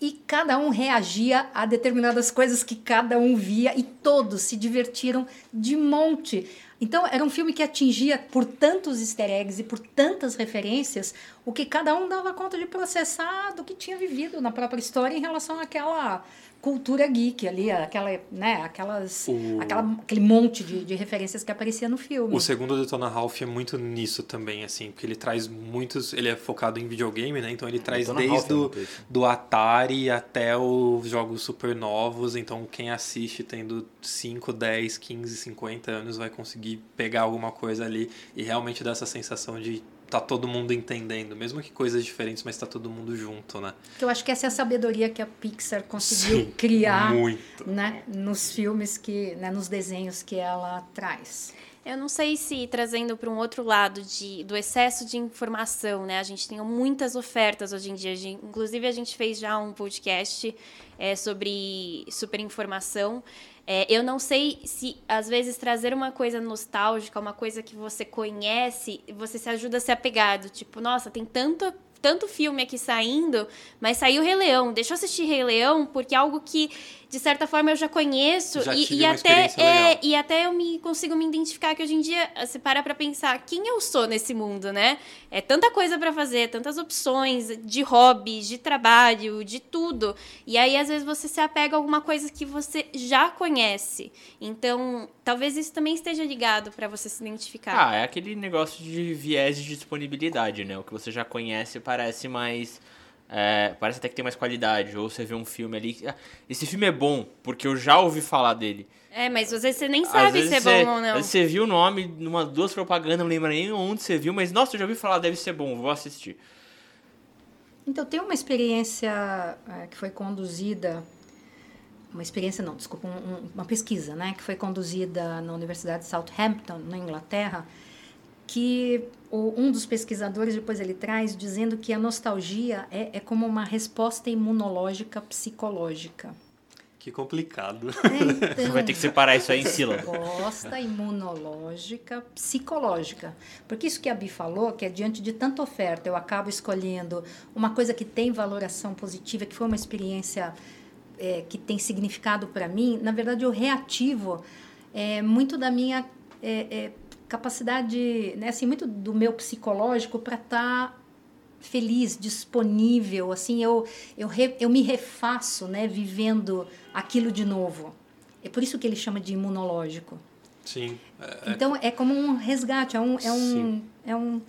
E cada um reagia a determinadas coisas que cada um via e todos se divertiram de monte. Então, era um filme que atingia por tantos easter eggs e por tantas referências o que cada um dava conta de processar do que tinha vivido na própria história em relação àquela cultura geek ali, aquela, né, aquelas, O- aquela, aquele monte de, de referências que aparecia no filme. O segundo Detona Ralph é muito nisso também, assim, porque ele traz muitos. Ele é focado em videogame, né? Então ele traz Detona desde é o muito isso. do Atari até os jogos super novos. Então quem assiste tendo 5, 10, 15, 50 anos vai conseguir pegar alguma coisa ali e realmente dar essa sensação de tá todo mundo entendendo, mesmo que coisas diferentes, mas tá todo mundo junto, né? Que eu acho que essa é a sabedoria que a Pixar conseguiu Sim, criar muito. né, nos filmes que, né, nos desenhos que ela traz. Eu não sei se trazendo para um outro lado de, do excesso de informação, né? A gente tem muitas ofertas hoje em dia. A gente- inclusive, a gente fez já um podcast é, sobre superinformação. É, eu não sei se, às vezes, trazer uma coisa nostálgica, uma coisa que você conhece, você se ajuda a se apegar. do Tipo, nossa, tem tanto, tanto filme aqui saindo, mas saiu Rei Leão. Deixa eu assistir Rei Leão, porque é algo que, de certa forma, eu já conheço. Já e, e até é, e até eu me consigo me identificar que hoje em dia você para pra pensar quem eu sou nesse mundo, né? É tanta coisa pra fazer, tantas opções de hobbies, de trabalho, de tudo. E aí às vezes você se apega a alguma coisa que você já conhece. Então, talvez isso também esteja ligado pra você se identificar. Ah, é aquele negócio de viés de disponibilidade, né? O que você já conhece parece mais. É, parece até que tem mais qualidade. Ou você vê um filme ali. "Ah, esse filme é bom, porque eu já ouvi falar dele. É, mas às vezes você nem sabe se é você- bom ou às não. vezes você viu o nome numa duas propagandas, não lembra nem onde você viu, mas nossa, eu já ouvi falar, deve ser bom, vou assistir. Então, tem uma experiência eh, que foi conduzida, uma experiência não, desculpa, um- uma pesquisa, né, que foi conduzida na Universidade de Southampton, na Inglaterra, que o- um dos pesquisadores depois ele traz dizendo que a nostalgia é, é como uma resposta imunológica psicológica. Que complicado. É, Você vai ter que separar isso aí em sílaba. resposta imunológica psicológica. Porque isso que a Bi falou, que é diante de tanta oferta, eu acabo escolhendo uma coisa que tem valoração positiva, que foi uma experiência é, que tem significado para mim, na verdade eu reativo é, muito da minha é, é, capacidade, né, assim, muito do meu psicológico para estar feliz, disponível, assim, eu, eu, re- eu me refaço, né, vivendo aquilo de novo. É por isso que ele chama de imunológico. Sim. É- Então é como um resgate, é um, é um, Sim. é um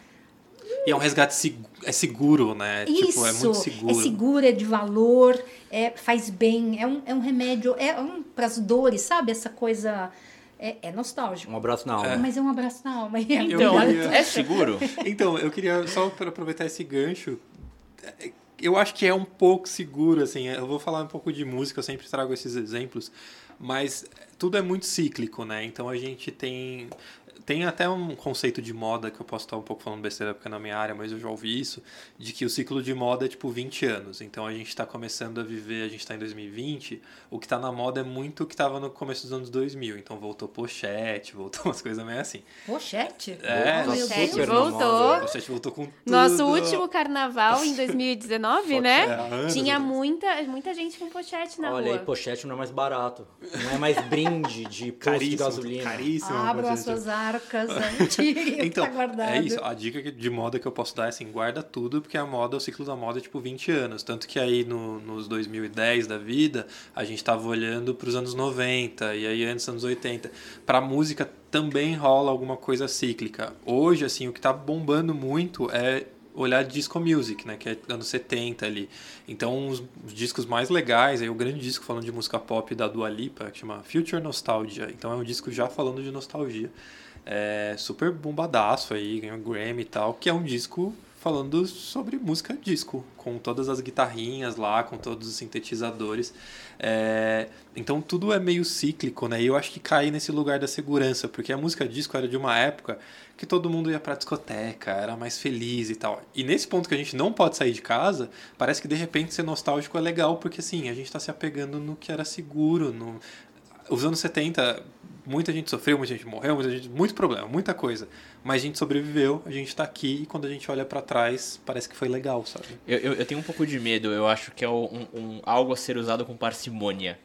E é um resgate segu- é seguro, né? isso, tipo, é muito seguro. é seguro, é de valor, é faz bem, é um, é um remédio, é um para as dores, sabe? Essa coisa é, é nostálgico, Um abraço na alma. mas é um abraço na alma. Então, queria- é seguro? Então, eu queria só para aproveitar esse gancho. é, eu acho que é um pouco seguro, assim. Eu vou falar um pouco de música, eu sempre trago esses exemplos, mas tudo é muito cíclico, né? Então a gente tem tem até um conceito de moda que eu posso estar um pouco falando besteira porque é na minha área, mas eu já ouvi isso, de que o ciclo de moda é tipo 20 anos. Então a gente está começando a viver, a gente está em 2020, o que está na moda é muito o que estava no começo dos anos 2000. Então voltou pochete, voltou umas coisas meio assim. Pochete? É, Pochete voltou. Pochete voltou com tudo. Nosso último carnaval em 2019, né? É, Tinha muita, muita gente com pochete na Olha, rua. e pochete não é mais barato. Não é mais brinde de posto de gasolina. caríssimo. Abram as suas tire o Então, tá guardado. é isso. A dica de moda que eu posso dar é assim, guarda tudo, porque a moda, o ciclo da moda é tipo 20 anos. Tanto que aí no, nos 2010 da vida, a gente tava olhando para os anos 90, e aí antes anos 80. Pra música também rola alguma coisa cíclica. Hoje, assim, o que tá bombando muito é olhar disco music, né, que é anos 70 ali. Então, os, os discos mais legais, aí o grande disco falando de música pop da Dua Lipa, que chama Future Nostalgia. Então, é um disco já falando de nostalgia. É super bombadaço aí, ganhou Grammy e tal, que é um disco falando sobre música disco, com todas as guitarrinhas lá, com todos os sintetizadores. É, então tudo é meio cíclico, né? E eu acho que cai nesse lugar da segurança, porque a música disco era de uma época que todo mundo ia pra discoteca, era mais feliz e tal. E nesse ponto que a gente não pode sair de casa, parece que de repente ser nostálgico é legal, porque assim, a gente tá se apegando no que era seguro, no... Os anos 70, muita gente sofreu, muita gente morreu, muita gente, muito problema, muita coisa. Mas a gente sobreviveu, a gente tá aqui e quando a gente olha pra trás, parece que foi legal, sabe? Eu, eu, eu tenho um pouco de medo, eu acho que é um, um- algo a ser usado com parcimônia.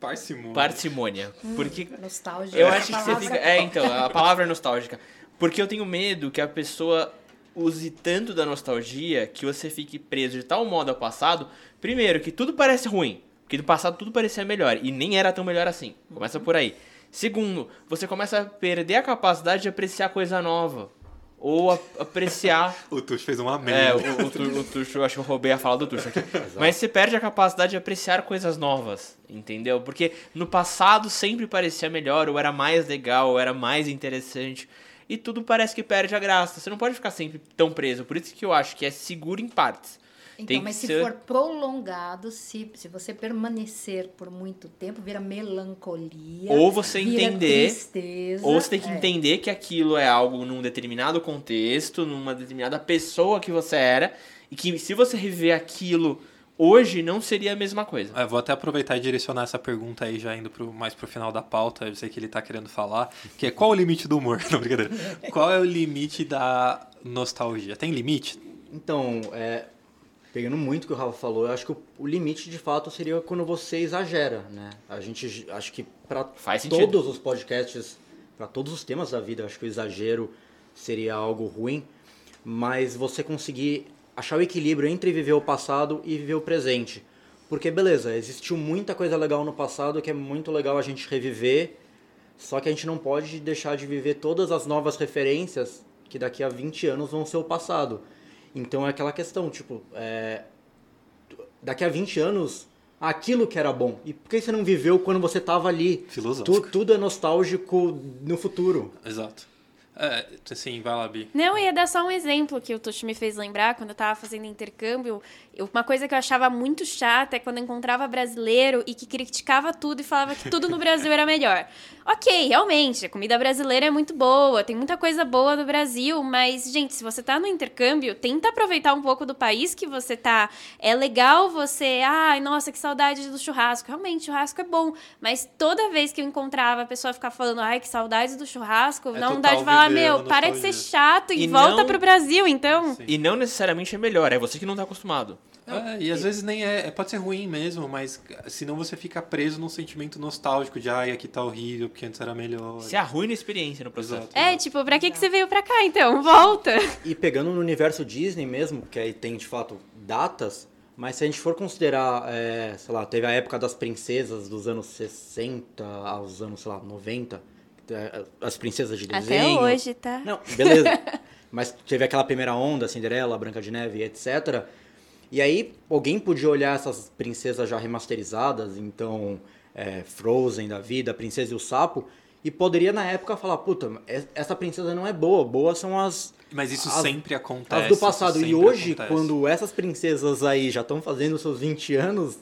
Parcimônia. Parcimônia. Porque Nostálgico. eu é acho que você fica. É, então, a palavra é nostálgica. Porque eu tenho medo que a pessoa use tanto da nostalgia que você fique preso de tal modo ao passado. Primeiro, que tudo parece ruim. Porque do passado tudo parecia melhor. E nem era tão melhor assim. Começa por aí. Segundo, você começa a perder a capacidade de apreciar coisa nova. Ou a- apreciar O Tuxo fez uma é, merda. o, o, Tu- o Tuxo, eu acho que eu roubei a fala do Tuxo aqui. Mas você perde a capacidade de apreciar coisas novas, entendeu? Porque no passado sempre parecia melhor, ou era mais legal, ou era mais interessante. E tudo parece que perde a graça. Você não pode ficar sempre tão preso. Por isso que eu acho que é seguro em partes. Então, Tem mas se ser- for prolongado, se, se você permanecer por muito tempo, vira melancolia. Ou você vira entender, Tristeza, Ou você tem que é. entender que aquilo é algo num determinado contexto, numa determinada pessoa que você era, e que se você reviver aquilo hoje, não seria a mesma coisa. É, vou até aproveitar e direcionar essa pergunta aí, já indo pro, mais pro final da pauta, eu sei que ele tá querendo falar, que é qual o limite do humor? Não, brincadeira. Qual é o limite da nostalgia? Tem limite? Então, é, pegando muito o que o Rafa falou, eu acho que o, o limite de fato seria quando você exagera, né? A gente, acho que para todos os podcasts, para todos os temas da vida, acho que o exagero seria algo ruim, mas você conseguir achar o equilíbrio entre viver o passado e viver o presente. Porque, beleza, existiu muita coisa legal no passado que é muito legal a gente reviver, só que a gente não pode deixar de viver todas as novas referências que daqui a 20 anos vão ser o passado. Então é aquela questão, tipo, é, daqui a 20 anos, aquilo que era bom. E por que você não viveu quando você estava ali? Filosófico. Tu- tudo é nostálgico no futuro. Exato. É, assim, vai lá, Bi. Não, eu ia dar só um exemplo que o Tuxo me fez lembrar quando eu tava fazendo intercâmbio. Eu- uma coisa que eu achava muito chata é quando eu encontrava brasileiro e que criticava tudo e falava que tudo no Brasil era melhor. Ok, realmente, a comida brasileira é muito boa, tem muita coisa boa no Brasil, mas, gente, se você tá no intercâmbio, tenta aproveitar um pouco do país que você tá. É legal você. Ai, nossa, que saudade do churrasco. Realmente, churrasco é bom, mas toda vez que eu encontrava a pessoa ficar falando, ai, que saudades do churrasco, É não dá de falar, meu, para de ser chato e, E volta não- pro Brasil, então. Sim. E não necessariamente é melhor, é você que não tá acostumado. É, e às vezes nem é, é- pode ser ruim mesmo, mas senão você fica preso num sentimento nostálgico de ai, aqui tá horrível, porque antes era melhor. Você arruina a experiência no processo. Exato. É, tipo, pra que, que você veio pra cá, então? Volta! E pegando no universo Disney mesmo, que aí tem de fato datas, mas se a gente for considerar, é, sei lá, teve a época das princesas dos anos 60 aos anos, sei lá, 90, é, as princesas de Até desenho. hoje, tá? Não, beleza. Mas teve aquela primeira onda, Cinderela, Branca de Neve, etc. E aí alguém podia olhar essas princesas já remasterizadas, então é, Frozen da vida, Princesa e o Sapo, e poderia na época falar, puta, e- essa princesa não é boa, boas são as Mas isso As- sempre acontece. As do passado. E hoje, acontece. quando essas princesas aí já estão fazendo seus 20 anos,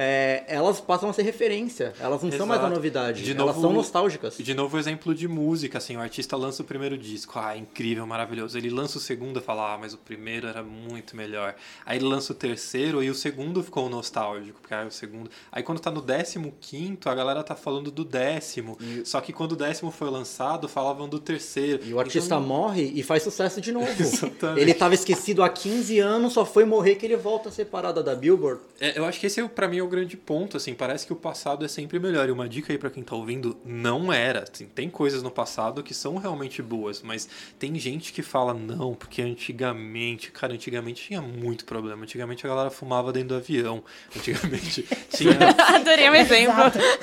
é, elas passam a ser referência. Elas não são mais a Exato. novidade. De elas novo- são nostálgicas. De novo, exemplo de música, assim, o artista lança o primeiro disco, ah, incrível, maravilhoso. Ele lança o segundo e fala, ah, mas o primeiro era muito melhor. Aí ele lança o terceiro e o segundo ficou nostálgico, porque aí o segundo... Aí quando tá no décimo quinto, a galera tá falando do décimo. Só que quando o décimo foi lançado, falavam do terceiro. E o artista Então, morre e faz sucesso de novo. Exatamente. ele tava esquecido há 15 anos, só foi morrer que ele volta a ser parada da Billboard. É, eu acho que esse, é, pra mim, é o grande ponto, assim, parece que o passado é sempre melhor. E uma dica aí pra quem tá ouvindo, não era. Assim, tem coisas no passado que são realmente boas, mas tem gente que fala, não, porque antigamente, cara, antigamente tinha muito problema. Antigamente a galera fumava dentro do avião. Antigamente tinha... Adorei o exemplo.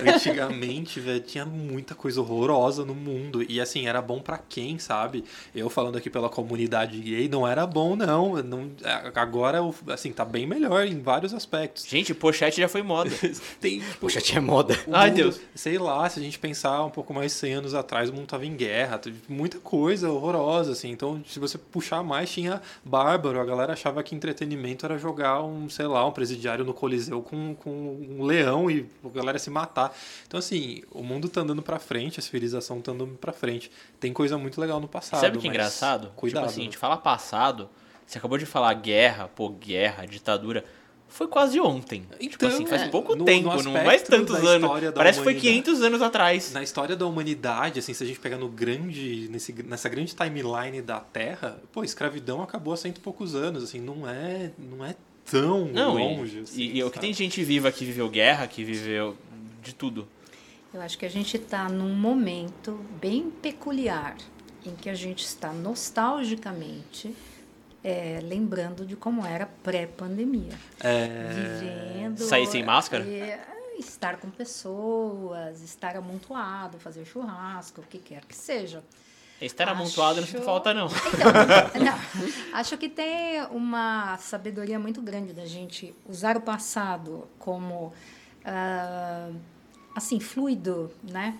Antigamente, velho, tinha muita coisa horrorosa no mundo. E assim, era bom pra quem, sabe? Eu falando aqui pela comunidade gay, não era bom, não. não agora, assim, tá bem melhor em vários aspectos. Gente, pochete já foi moda. Tem, Poxa, tinha moda. Ai, mundo- Deus. Sei lá, se a gente pensar um pouco mais 100 anos atrás, o mundo tava em guerra, teve muita coisa horrorosa, assim. Então, se você puxar mais, tinha Bárbaro. A galera achava que entretenimento era jogar um, sei lá, um presidiário no Coliseu com, com um leão e a galera se matar. Então, assim, o mundo tá andando pra frente, a civilização tá andando pra frente. Tem coisa muito legal no passado. Sabe o que é engraçado? Cuidado. Tipo assim, a gente fala passado, você acabou de falar guerra, pô, guerra, ditadura. Foi quase ontem. tipo Então, assim, faz é, pouco no- tempo, no não faz tantos anos. Parece que foi humanidade. 500 anos atrás. Na história da humanidade, assim, se a gente pegar no grande, nesse, nessa grande timeline da Terra, pô, escravidão acabou há cento e poucos anos, assim, não é, não é tão Não, longe. e, assim, e, e o que tem gente viva que viveu guerra, que viveu de tudo. Eu acho que a gente está num momento bem peculiar em que a gente está nostalgicamente é, lembrando de como era pré-pandemia. É... Vivendo. Sair sem máscara? é, estar com pessoas, estar amontoado, fazer churrasco, o que quer que seja. Estar Acho- amontoado não sinto falta, não. Então, não, acho que tem uma sabedoria muito grande da gente usar o passado como ah, assim fluido, né?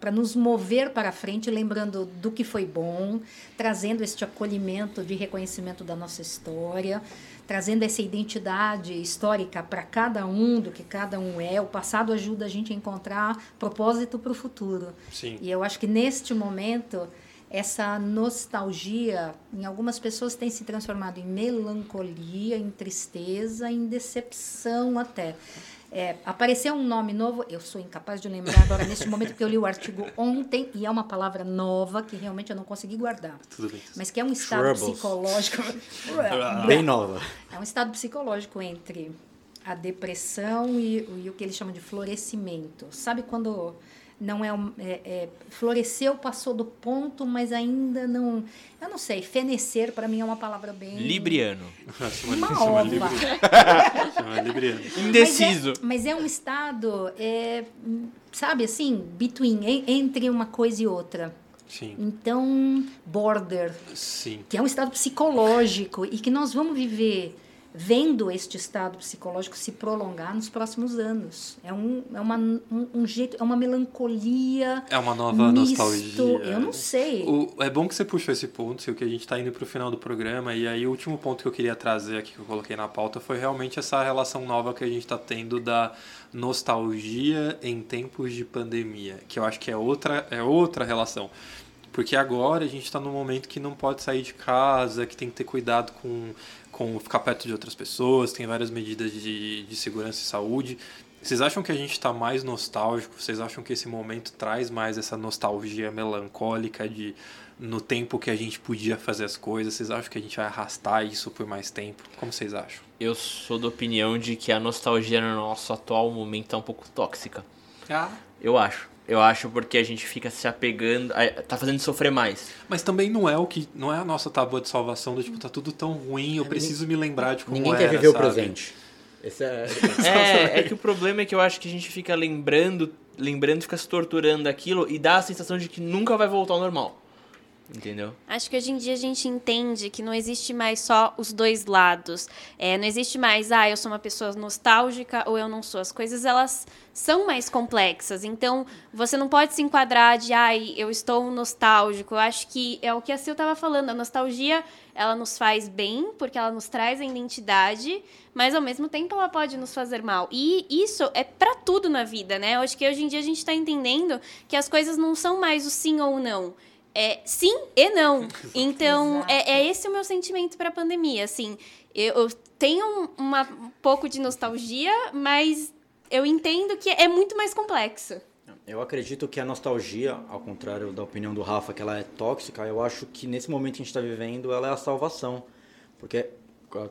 Para nos mover para frente, lembrando do que foi bom, trazendo este acolhimento de reconhecimento da nossa história, trazendo essa identidade histórica para cada um, do que cada um é. O passado ajuda a gente a encontrar propósito para o futuro. Sim. E eu acho que neste momento, essa nostalgia, em algumas pessoas, tem se transformado em melancolia, em tristeza, em decepção até. É, apareceu um nome novo, eu sou incapaz de lembrar agora neste momento, porque eu li o artigo ontem e é uma palavra nova que realmente eu não consegui guardar. Tudo bem. Mas que é um estado Troubles. psicológico. Bem nova. É um estado psicológico entre a depressão e, e o que eles chamam de florescimento. Sabe quando não é, é, é floresceu, passou do ponto, mas ainda não, eu não sei. Fenecer para mim é uma palavra bem Libriano. Chama, uma chama ova. Chama Libriano. Indeciso. Mas é, mas é um estado, é, sabe assim, between, en- entre uma coisa e outra. Sim, Então, border, sim. que é um estado psicológico e que nós vamos viver vendo este estado psicológico se prolongar nos próximos anos. É um, é uma, um, um jeito, é uma melancolia. É uma nova misto, nostalgia. Eu não sei. O- é bom que você puxou esse ponto, que a gente está indo para o final do programa. E aí, o último ponto que eu queria trazer aqui, que eu coloquei na pauta, foi realmente essa relação nova que a gente está tendo da nostalgia em tempos de pandemia. Que eu acho que é outra, é outra relação. Porque agora a gente está num momento que não pode sair de casa, que tem que ter cuidado com, com ficar perto de outras pessoas, tem várias medidas de, de segurança e saúde. Vocês acham que a gente está mais nostálgico? Vocês acham que esse momento traz mais essa nostalgia melancólica de no tempo que a gente podia fazer as coisas? Vocês acham que a gente vai arrastar isso por mais tempo? Como vocês acham? Eu sou da opinião de que a nostalgia no nosso atual momento é um pouco tóxica. Ah. Eu acho. Eu acho porque a gente fica se apegando. Tá fazendo sofrer mais. Mas também não é o que. Não é a nossa tábua de salvação do tipo, tá tudo tão ruim, eu preciso me lembrar de como Ninguém era, quer viver o sabe? presente. Esse é... É, é que o problema é que eu acho que a gente fica lembrando, lembrando, fica se torturando aquilo e dá a sensação de que nunca vai voltar ao normal. Entendeu? Acho que hoje em dia a gente entende que não existe mais só os dois lados. É, não existe mais, ah, eu sou uma pessoa nostálgica ou eu não sou. As coisas, elas são mais complexas. Então, você não pode se enquadrar de, ai, eu estou nostálgico. Eu acho que é o que a Sil estava falando. A nostalgia, ela nos faz bem, porque ela nos traz a identidade, mas ao mesmo tempo ela pode nos fazer mal. E isso é para tudo na vida, né? Eu acho que hoje em dia a gente está entendendo que as coisas não são mais o sim ou não é sim e não. Então, é, é, esse o meu sentimento para a pandemia. Assim, eu, eu tenho uma, um pouco de nostalgia, mas eu entendo que é muito mais complexo. Eu acredito que a nostalgia, ao contrário da opinião do Rafa, que ela é tóxica, eu acho que nesse momento que a gente está vivendo, ela é a salvação. Porque,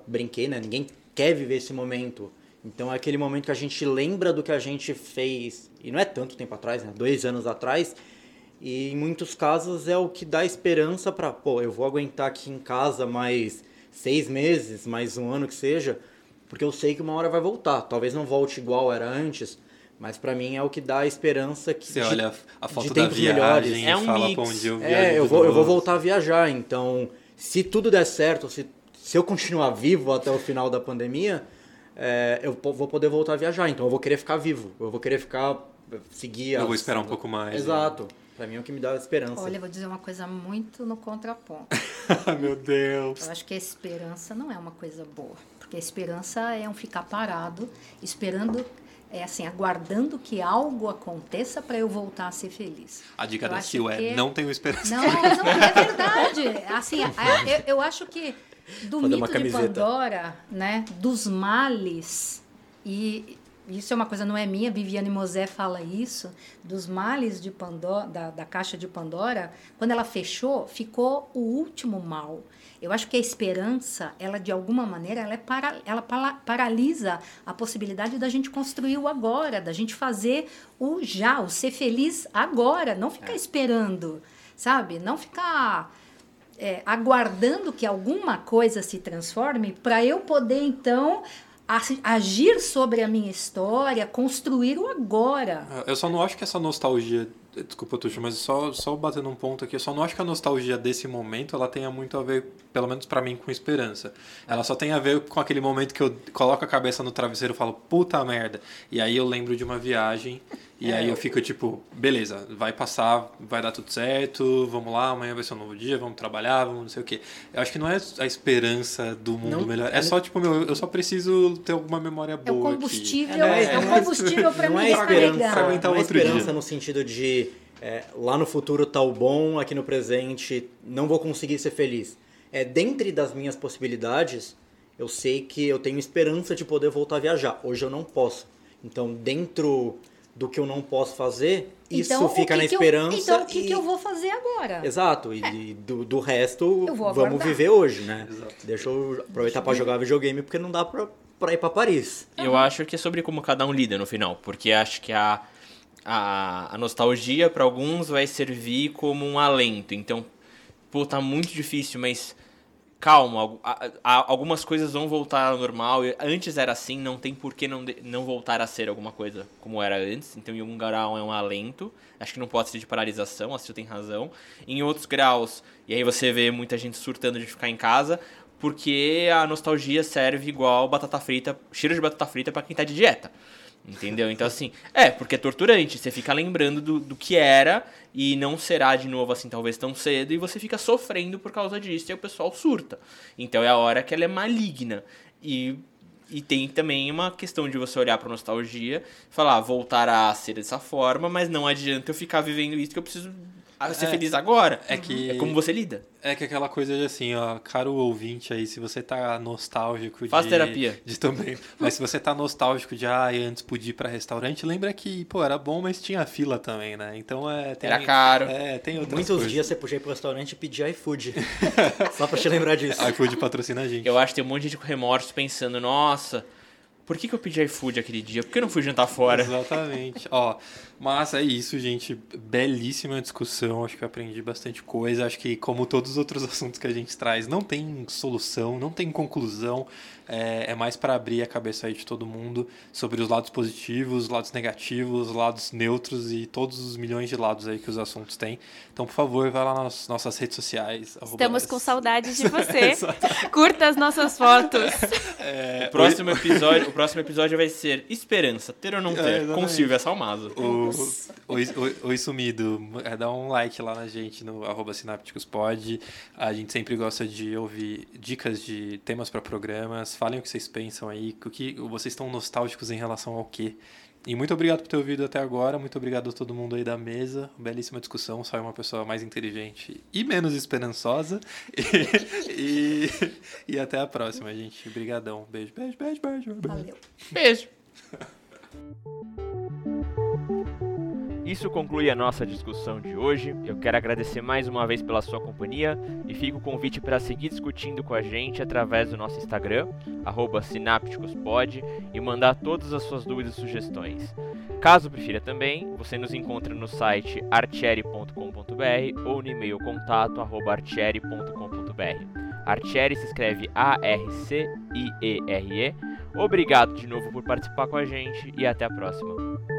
brinquei, né? Ninguém quer viver esse momento. Então é aquele momento que a gente lembra do que a gente fez, e não é tanto tempo atrás, né? Dois anos atrás, e em muitos casos é o que dá esperança para, pô, eu vou aguentar aqui em casa mais seis meses, mais um ano que seja, porque eu sei que uma hora vai voltar. Talvez não volte igual era antes, mas para mim é o que dá esperança que você de, olha a foto da viagem melhores. é um fala, mix. onde eu é, eu vou, eu vou voltar a viajar. Então, se tudo der certo, se, se eu continuar vivo até o final da pandemia, é, eu vou poder voltar a viajar. Então, eu vou querer ficar vivo. Eu vou querer ficar seguir. Eu as, vou esperar um pouco mais. Né? Exato. Né? Pra mim é o que me dá esperança. Olha, eu vou dizer uma coisa muito no contraponto. Meu Deus. Eu acho que a esperança não é uma coisa boa. Porque a esperança é um ficar parado, esperando, é assim, aguardando que algo aconteça para eu voltar a ser feliz. A dica eu da Sil é, não tenho esperança. Não, não, é verdade. Assim, eu, eu acho que do Fazer mito de Pandora, né, dos males e isso é uma coisa não é minha, Viviane Mosé fala isso, dos males de Pandora, da, da caixa de Pandora, quando ela fechou, ficou o último mal. Eu acho que a esperança, ela de alguma maneira, ela, é para, ela paralisa a possibilidade da gente construir o agora, da gente fazer o já, o ser feliz agora, não ficar é. esperando, sabe? Não ficar é, aguardando que alguma coisa se transforme para eu poder então agir sobre a minha história, construir o agora. Eu só não acho que essa nostalgia, desculpa Tuxo, mas só só batendo um ponto aqui, eu só não acho que a nostalgia desse momento ela tenha muito a ver, pelo menos para mim, com esperança. Ela só tem a ver com aquele momento que eu coloco a cabeça no travesseiro e falo, puta merda. E aí eu lembro de uma viagem e é, aí eu fico tipo, beleza, vai passar, vai dar tudo certo, vamos lá, amanhã vai ser um novo dia, vamos trabalhar, vamos não sei o quê. Eu acho que não é a esperança do mundo não, melhor, é, é só tipo, meu, eu só preciso ter alguma memória boa. É o combustível, é, é, o combustível para mim é esperança, pra aguentar não é esperança dia. no sentido de é, lá no futuro tá o bom, aqui no presente não vou conseguir ser feliz. É dentre das minhas possibilidades, eu sei que eu tenho esperança de poder voltar a viajar. Hoje eu não posso. Então, dentro do que eu não posso fazer, isso então, fica na esperança. Eu, então, o que, e... que, eu vou fazer agora? Exato, e, é. do, do resto, vamos viver hoje, né? Exato. Deixa eu aproveitar para jogar videogame, porque não dá pra ir pra Paris. Eu acho que é sobre como cada um lida no final, porque acho que a, a, a nostalgia para alguns vai servir como um alento. Então, pô, tá muito difícil, mas calma, algumas coisas vão voltar ao normal. Antes era assim, não tem por que não, não voltar a ser alguma coisa como era antes. Então, em um grau é um alento. Acho que não pode ser de paralisação, a Sil tem razão. Em outros graus, e aí você vê muita gente surtando de ficar em casa, porque a nostalgia serve igual batata frita, cheiro de batata frita para quem tá de dieta. Entendeu? Então, assim, é, porque é torturante. Você fica lembrando do, do que era e não será de novo assim, talvez tão cedo, e você fica sofrendo por causa disso e o pessoal surta. Então é a hora que ela é maligna. E, e tem também uma questão de você olhar pra nostalgia falar, ah, voltar a ser dessa forma, mas não adianta eu ficar vivendo isso que eu preciso ser é, feliz agora. É que. É como você lida. É que aquela coisa de assim, ó, caro ouvinte aí, se você tá nostálgico Faz de. terapia. De também. Mas se você tá nostálgico de, ah, antes podia ir pra restaurante, lembra que, pô, era bom, mas tinha fila também, né? Então é. Tem, era caro. É, tem outras Muitos coisas. dias você podia ir pro restaurante e pedir iFood. Só pra te lembrar disso. iFood patrocina a gente. Eu acho que tem um monte de gente com remorso pensando, nossa. Por que, que eu pedi iFood aquele dia? Por que eu não fui jantar fora? Exatamente. Ó, Mas é isso, gente. Belíssima discussão. Acho que eu aprendi bastante coisa. Acho que, como todos os outros assuntos que a gente traz, não tem solução, não tem conclusão. É, é mais para abrir a cabeça aí de todo mundo sobre os lados positivos, os lados negativos, os lados neutros e todos os milhões de lados aí que os assuntos têm. Então, por favor, vai lá nas nossas redes sociais. Estamos com saudade de você. Curta as nossas fotos. É, o, próximo episódio, o próximo episódio vai ser Esperança, ter ou não ter, é, com Silvia Salmazo. O, oi, oi, oi, sumido, é, dá um like lá na gente no arroba sinápticospod. A gente sempre gosta de ouvir dicas de temas para programas Falem o que vocês pensam aí, o que vocês estão nostálgicos em relação ao quê. E muito obrigado por ter ouvido até agora. Muito obrigado a todo mundo aí da mesa. Belíssima discussão. Saiu uma pessoa mais inteligente e menos esperançosa. E, e, e até a próxima, gente. Obrigadão. Beijo, beijo, beijo, beijo. Valeu. Beijo. Isso conclui a nossa discussão de hoje. Eu quero agradecer mais uma vez pela sua companhia e fico o convite para seguir discutindo com a gente através do nosso Instagram, sinápticospod, e mandar todas as suas dúvidas e sugestões. Caso prefira também, você nos encontra no site artieri.com.br ou no e-mail contato artieri.com.br. Artieri se escreve A-R-C-I-E-R-E. Obrigado de novo por participar com a gente e até a próxima.